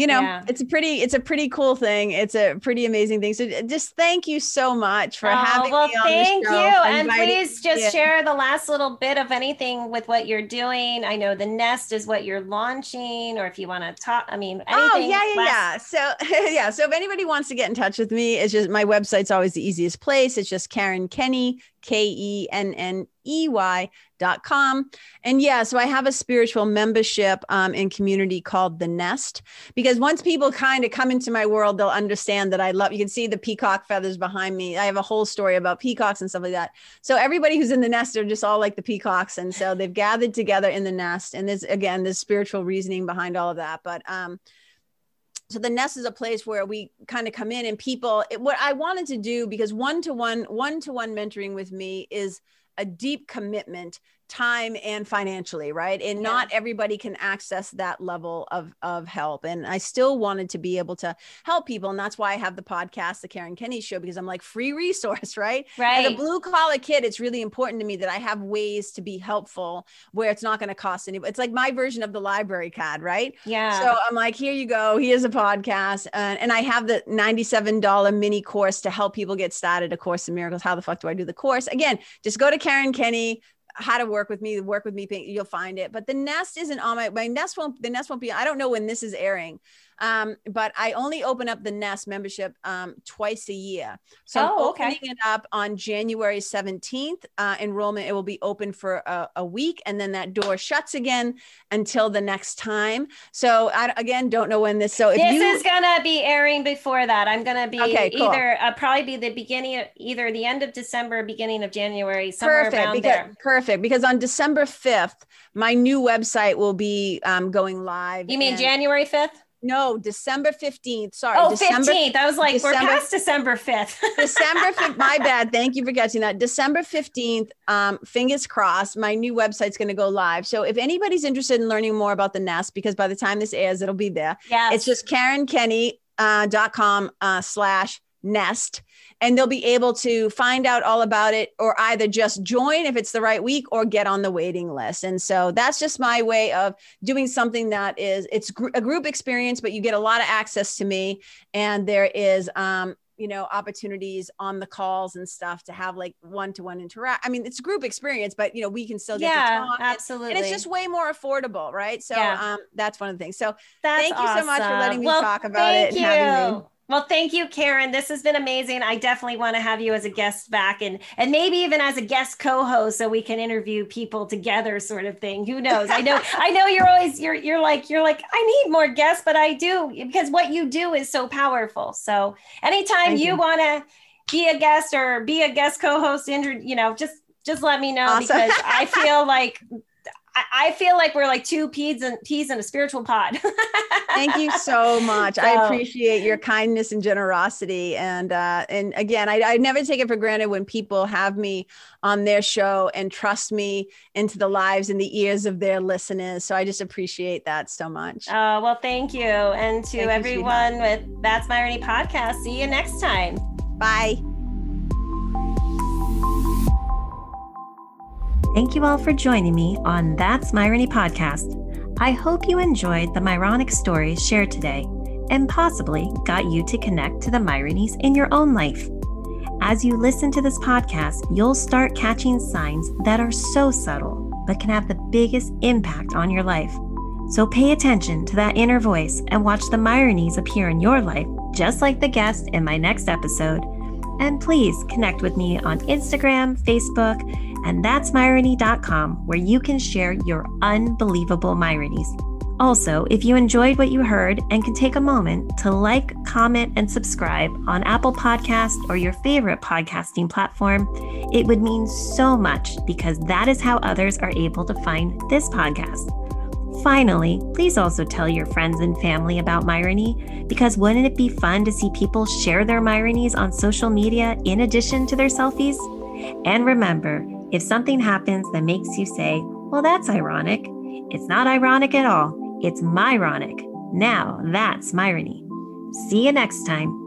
Speaker 2: you know
Speaker 1: Yeah.
Speaker 2: it's a pretty it's a pretty cool thing it's a pretty amazing thing so uh, just thank you so much for
Speaker 1: Oh,
Speaker 2: having
Speaker 1: well
Speaker 2: me on
Speaker 1: thank
Speaker 2: the show
Speaker 1: you and please just
Speaker 2: in.
Speaker 1: share the last little bit of anything with what you're doing i know the nest is what you're launching or if you want to talk i mean
Speaker 2: Oh
Speaker 1: anything
Speaker 2: yeah, yeah,
Speaker 1: last-
Speaker 2: yeah. So yeah, so if anybody wants to get in touch with me, it's just my website's always the easiest place. It's just Karen Kenney, K E N N E Y dot com. And yeah, so I have a spiritual membership um, and community called The Nest because once people kind of come into my world, they'll understand that I love. You can see the peacock feathers behind me. I have a whole story about peacocks and stuff like that. So everybody who's in the nest are just all like the peacocks, and so they've gathered together in the nest. And there's again, there's spiritual reasoning behind all of that, but um so the nest is a place where we kind of come in and people it, what i wanted to do because one-to-one one-to-one mentoring with me is a deep commitment time and financially right and
Speaker 1: Yeah.
Speaker 2: not everybody can access that level of of help and i still wanted to be able to help people and that's why i have the podcast the karen kenney show because i'm like free resource right as
Speaker 1: right
Speaker 2: a blue collar kid, it's really important to me that I have ways to be helpful where it's not going to cost any. It's like my version of the library card, right?
Speaker 1: yeah
Speaker 2: So I'm like, here you go. Here's a podcast. And, and I have the $97 mini course to help people get started. A Course in Miracles. How the fuck do I do the course? Again, just go to Karen Kenney. How to work with me, work with me, you'll find it. But the nest isn't on my my nest won't the nest won't be. I don't know when this is airing, um, but I only open up the nest membership um, twice a year. So I'm
Speaker 1: Oh, okay.
Speaker 2: opening it up on January 17th. Uh, enrollment it will be open for a, a week, and then that door shuts again until the next time. So I again don't know when this. So if
Speaker 1: this
Speaker 2: you
Speaker 1: is gonna be airing before that. I'm gonna be
Speaker 2: Okay, cool.
Speaker 1: either uh, probably be the beginning, of, either the end of December, beginning of January, somewhere
Speaker 2: perfect
Speaker 1: around
Speaker 2: because
Speaker 1: there.
Speaker 2: perfect because on December 5th, my new website will be um, going live.
Speaker 1: You mean
Speaker 2: and-
Speaker 1: January 5th?
Speaker 2: No, December 15th. Sorry,
Speaker 1: Oh,
Speaker 2: December
Speaker 1: 15th. I was like, we're
Speaker 2: December-
Speaker 1: past December 5th.
Speaker 2: December 5th, my bad. Thank you for catching that. December 15th, um, fingers crossed, my new website's going to go live. So if anybody's interested in learning more about the nest, because by the time this airs, it'll be there.
Speaker 1: Yeah.
Speaker 2: It's just karenkenney.com uh, dot com, uh, slash nest. And they'll be able to find out all about it or either just join if it's the right week or get on the waiting list. And so that's just my way of doing something that is, it's gr- a group experience, but you get a lot of access to me. And there is, um, you know, opportunities on the calls and stuff to have like one-to-one interact. I mean, it's a group experience, but you know, we can still get to
Speaker 1: yeah,
Speaker 2: talk.
Speaker 1: absolutely.
Speaker 2: And it's just way more affordable, right? So
Speaker 1: Yeah.
Speaker 2: um, that's one of the things. So
Speaker 1: That's
Speaker 2: thank you so much for letting me
Speaker 1: Well,
Speaker 2: talk about it and having me.
Speaker 1: Well, thank you, Karen. This has been amazing. I definitely want to have you as a guest back and and maybe even as a guest co-host so we can interview people together sort of thing. Who knows? I know I know you're always you're you're like you're like I need more guests, but I do because what you do is so powerful. So, anytime you, want to be a guest or be a guest co-host, you know, just just let me know
Speaker 2: Awesome.
Speaker 1: because I feel like I- feel like we're like two peas and peas in a spiritual pod.
Speaker 2: Thank you so much. So, I appreciate your kindness and generosity. And uh, and again, I, I never take it for granted when people have me on their show and trust me into the lives and the ears of their listeners. So I just appreciate that so much.
Speaker 1: Oh, well, thank you. And to thank everyone you, with That's Myrony podcast, see you next time.
Speaker 2: Bye.
Speaker 1: Thank you all for joining me on That's Myrony podcast. I hope you enjoyed the Myronic stories shared today and possibly got you to connect to the Myronies in your own life. As you listen to this podcast, you'll start catching signs that are so subtle but can have the biggest impact on your life. So pay attention to that inner voice and watch the Myronies appear in your life, just like the guest in my next episode. And please connect with me on Instagram, Facebook, and that's Myrony.com, where you can share your unbelievable Myronies. Also, if you enjoyed what you heard and can take a moment to like, comment, and subscribe on Apple Podcast or your favorite podcasting platform, it would mean so much because that is how others are able to find this podcast. Finally, please also tell your friends and family about Myrony because wouldn't it be fun to see people share their Myronies on social media in addition to their selfies? And remember, if something happens that makes you say, well, that's ironic, it's not ironic at all. It's Myronic. Now that's Myrony. See you next time.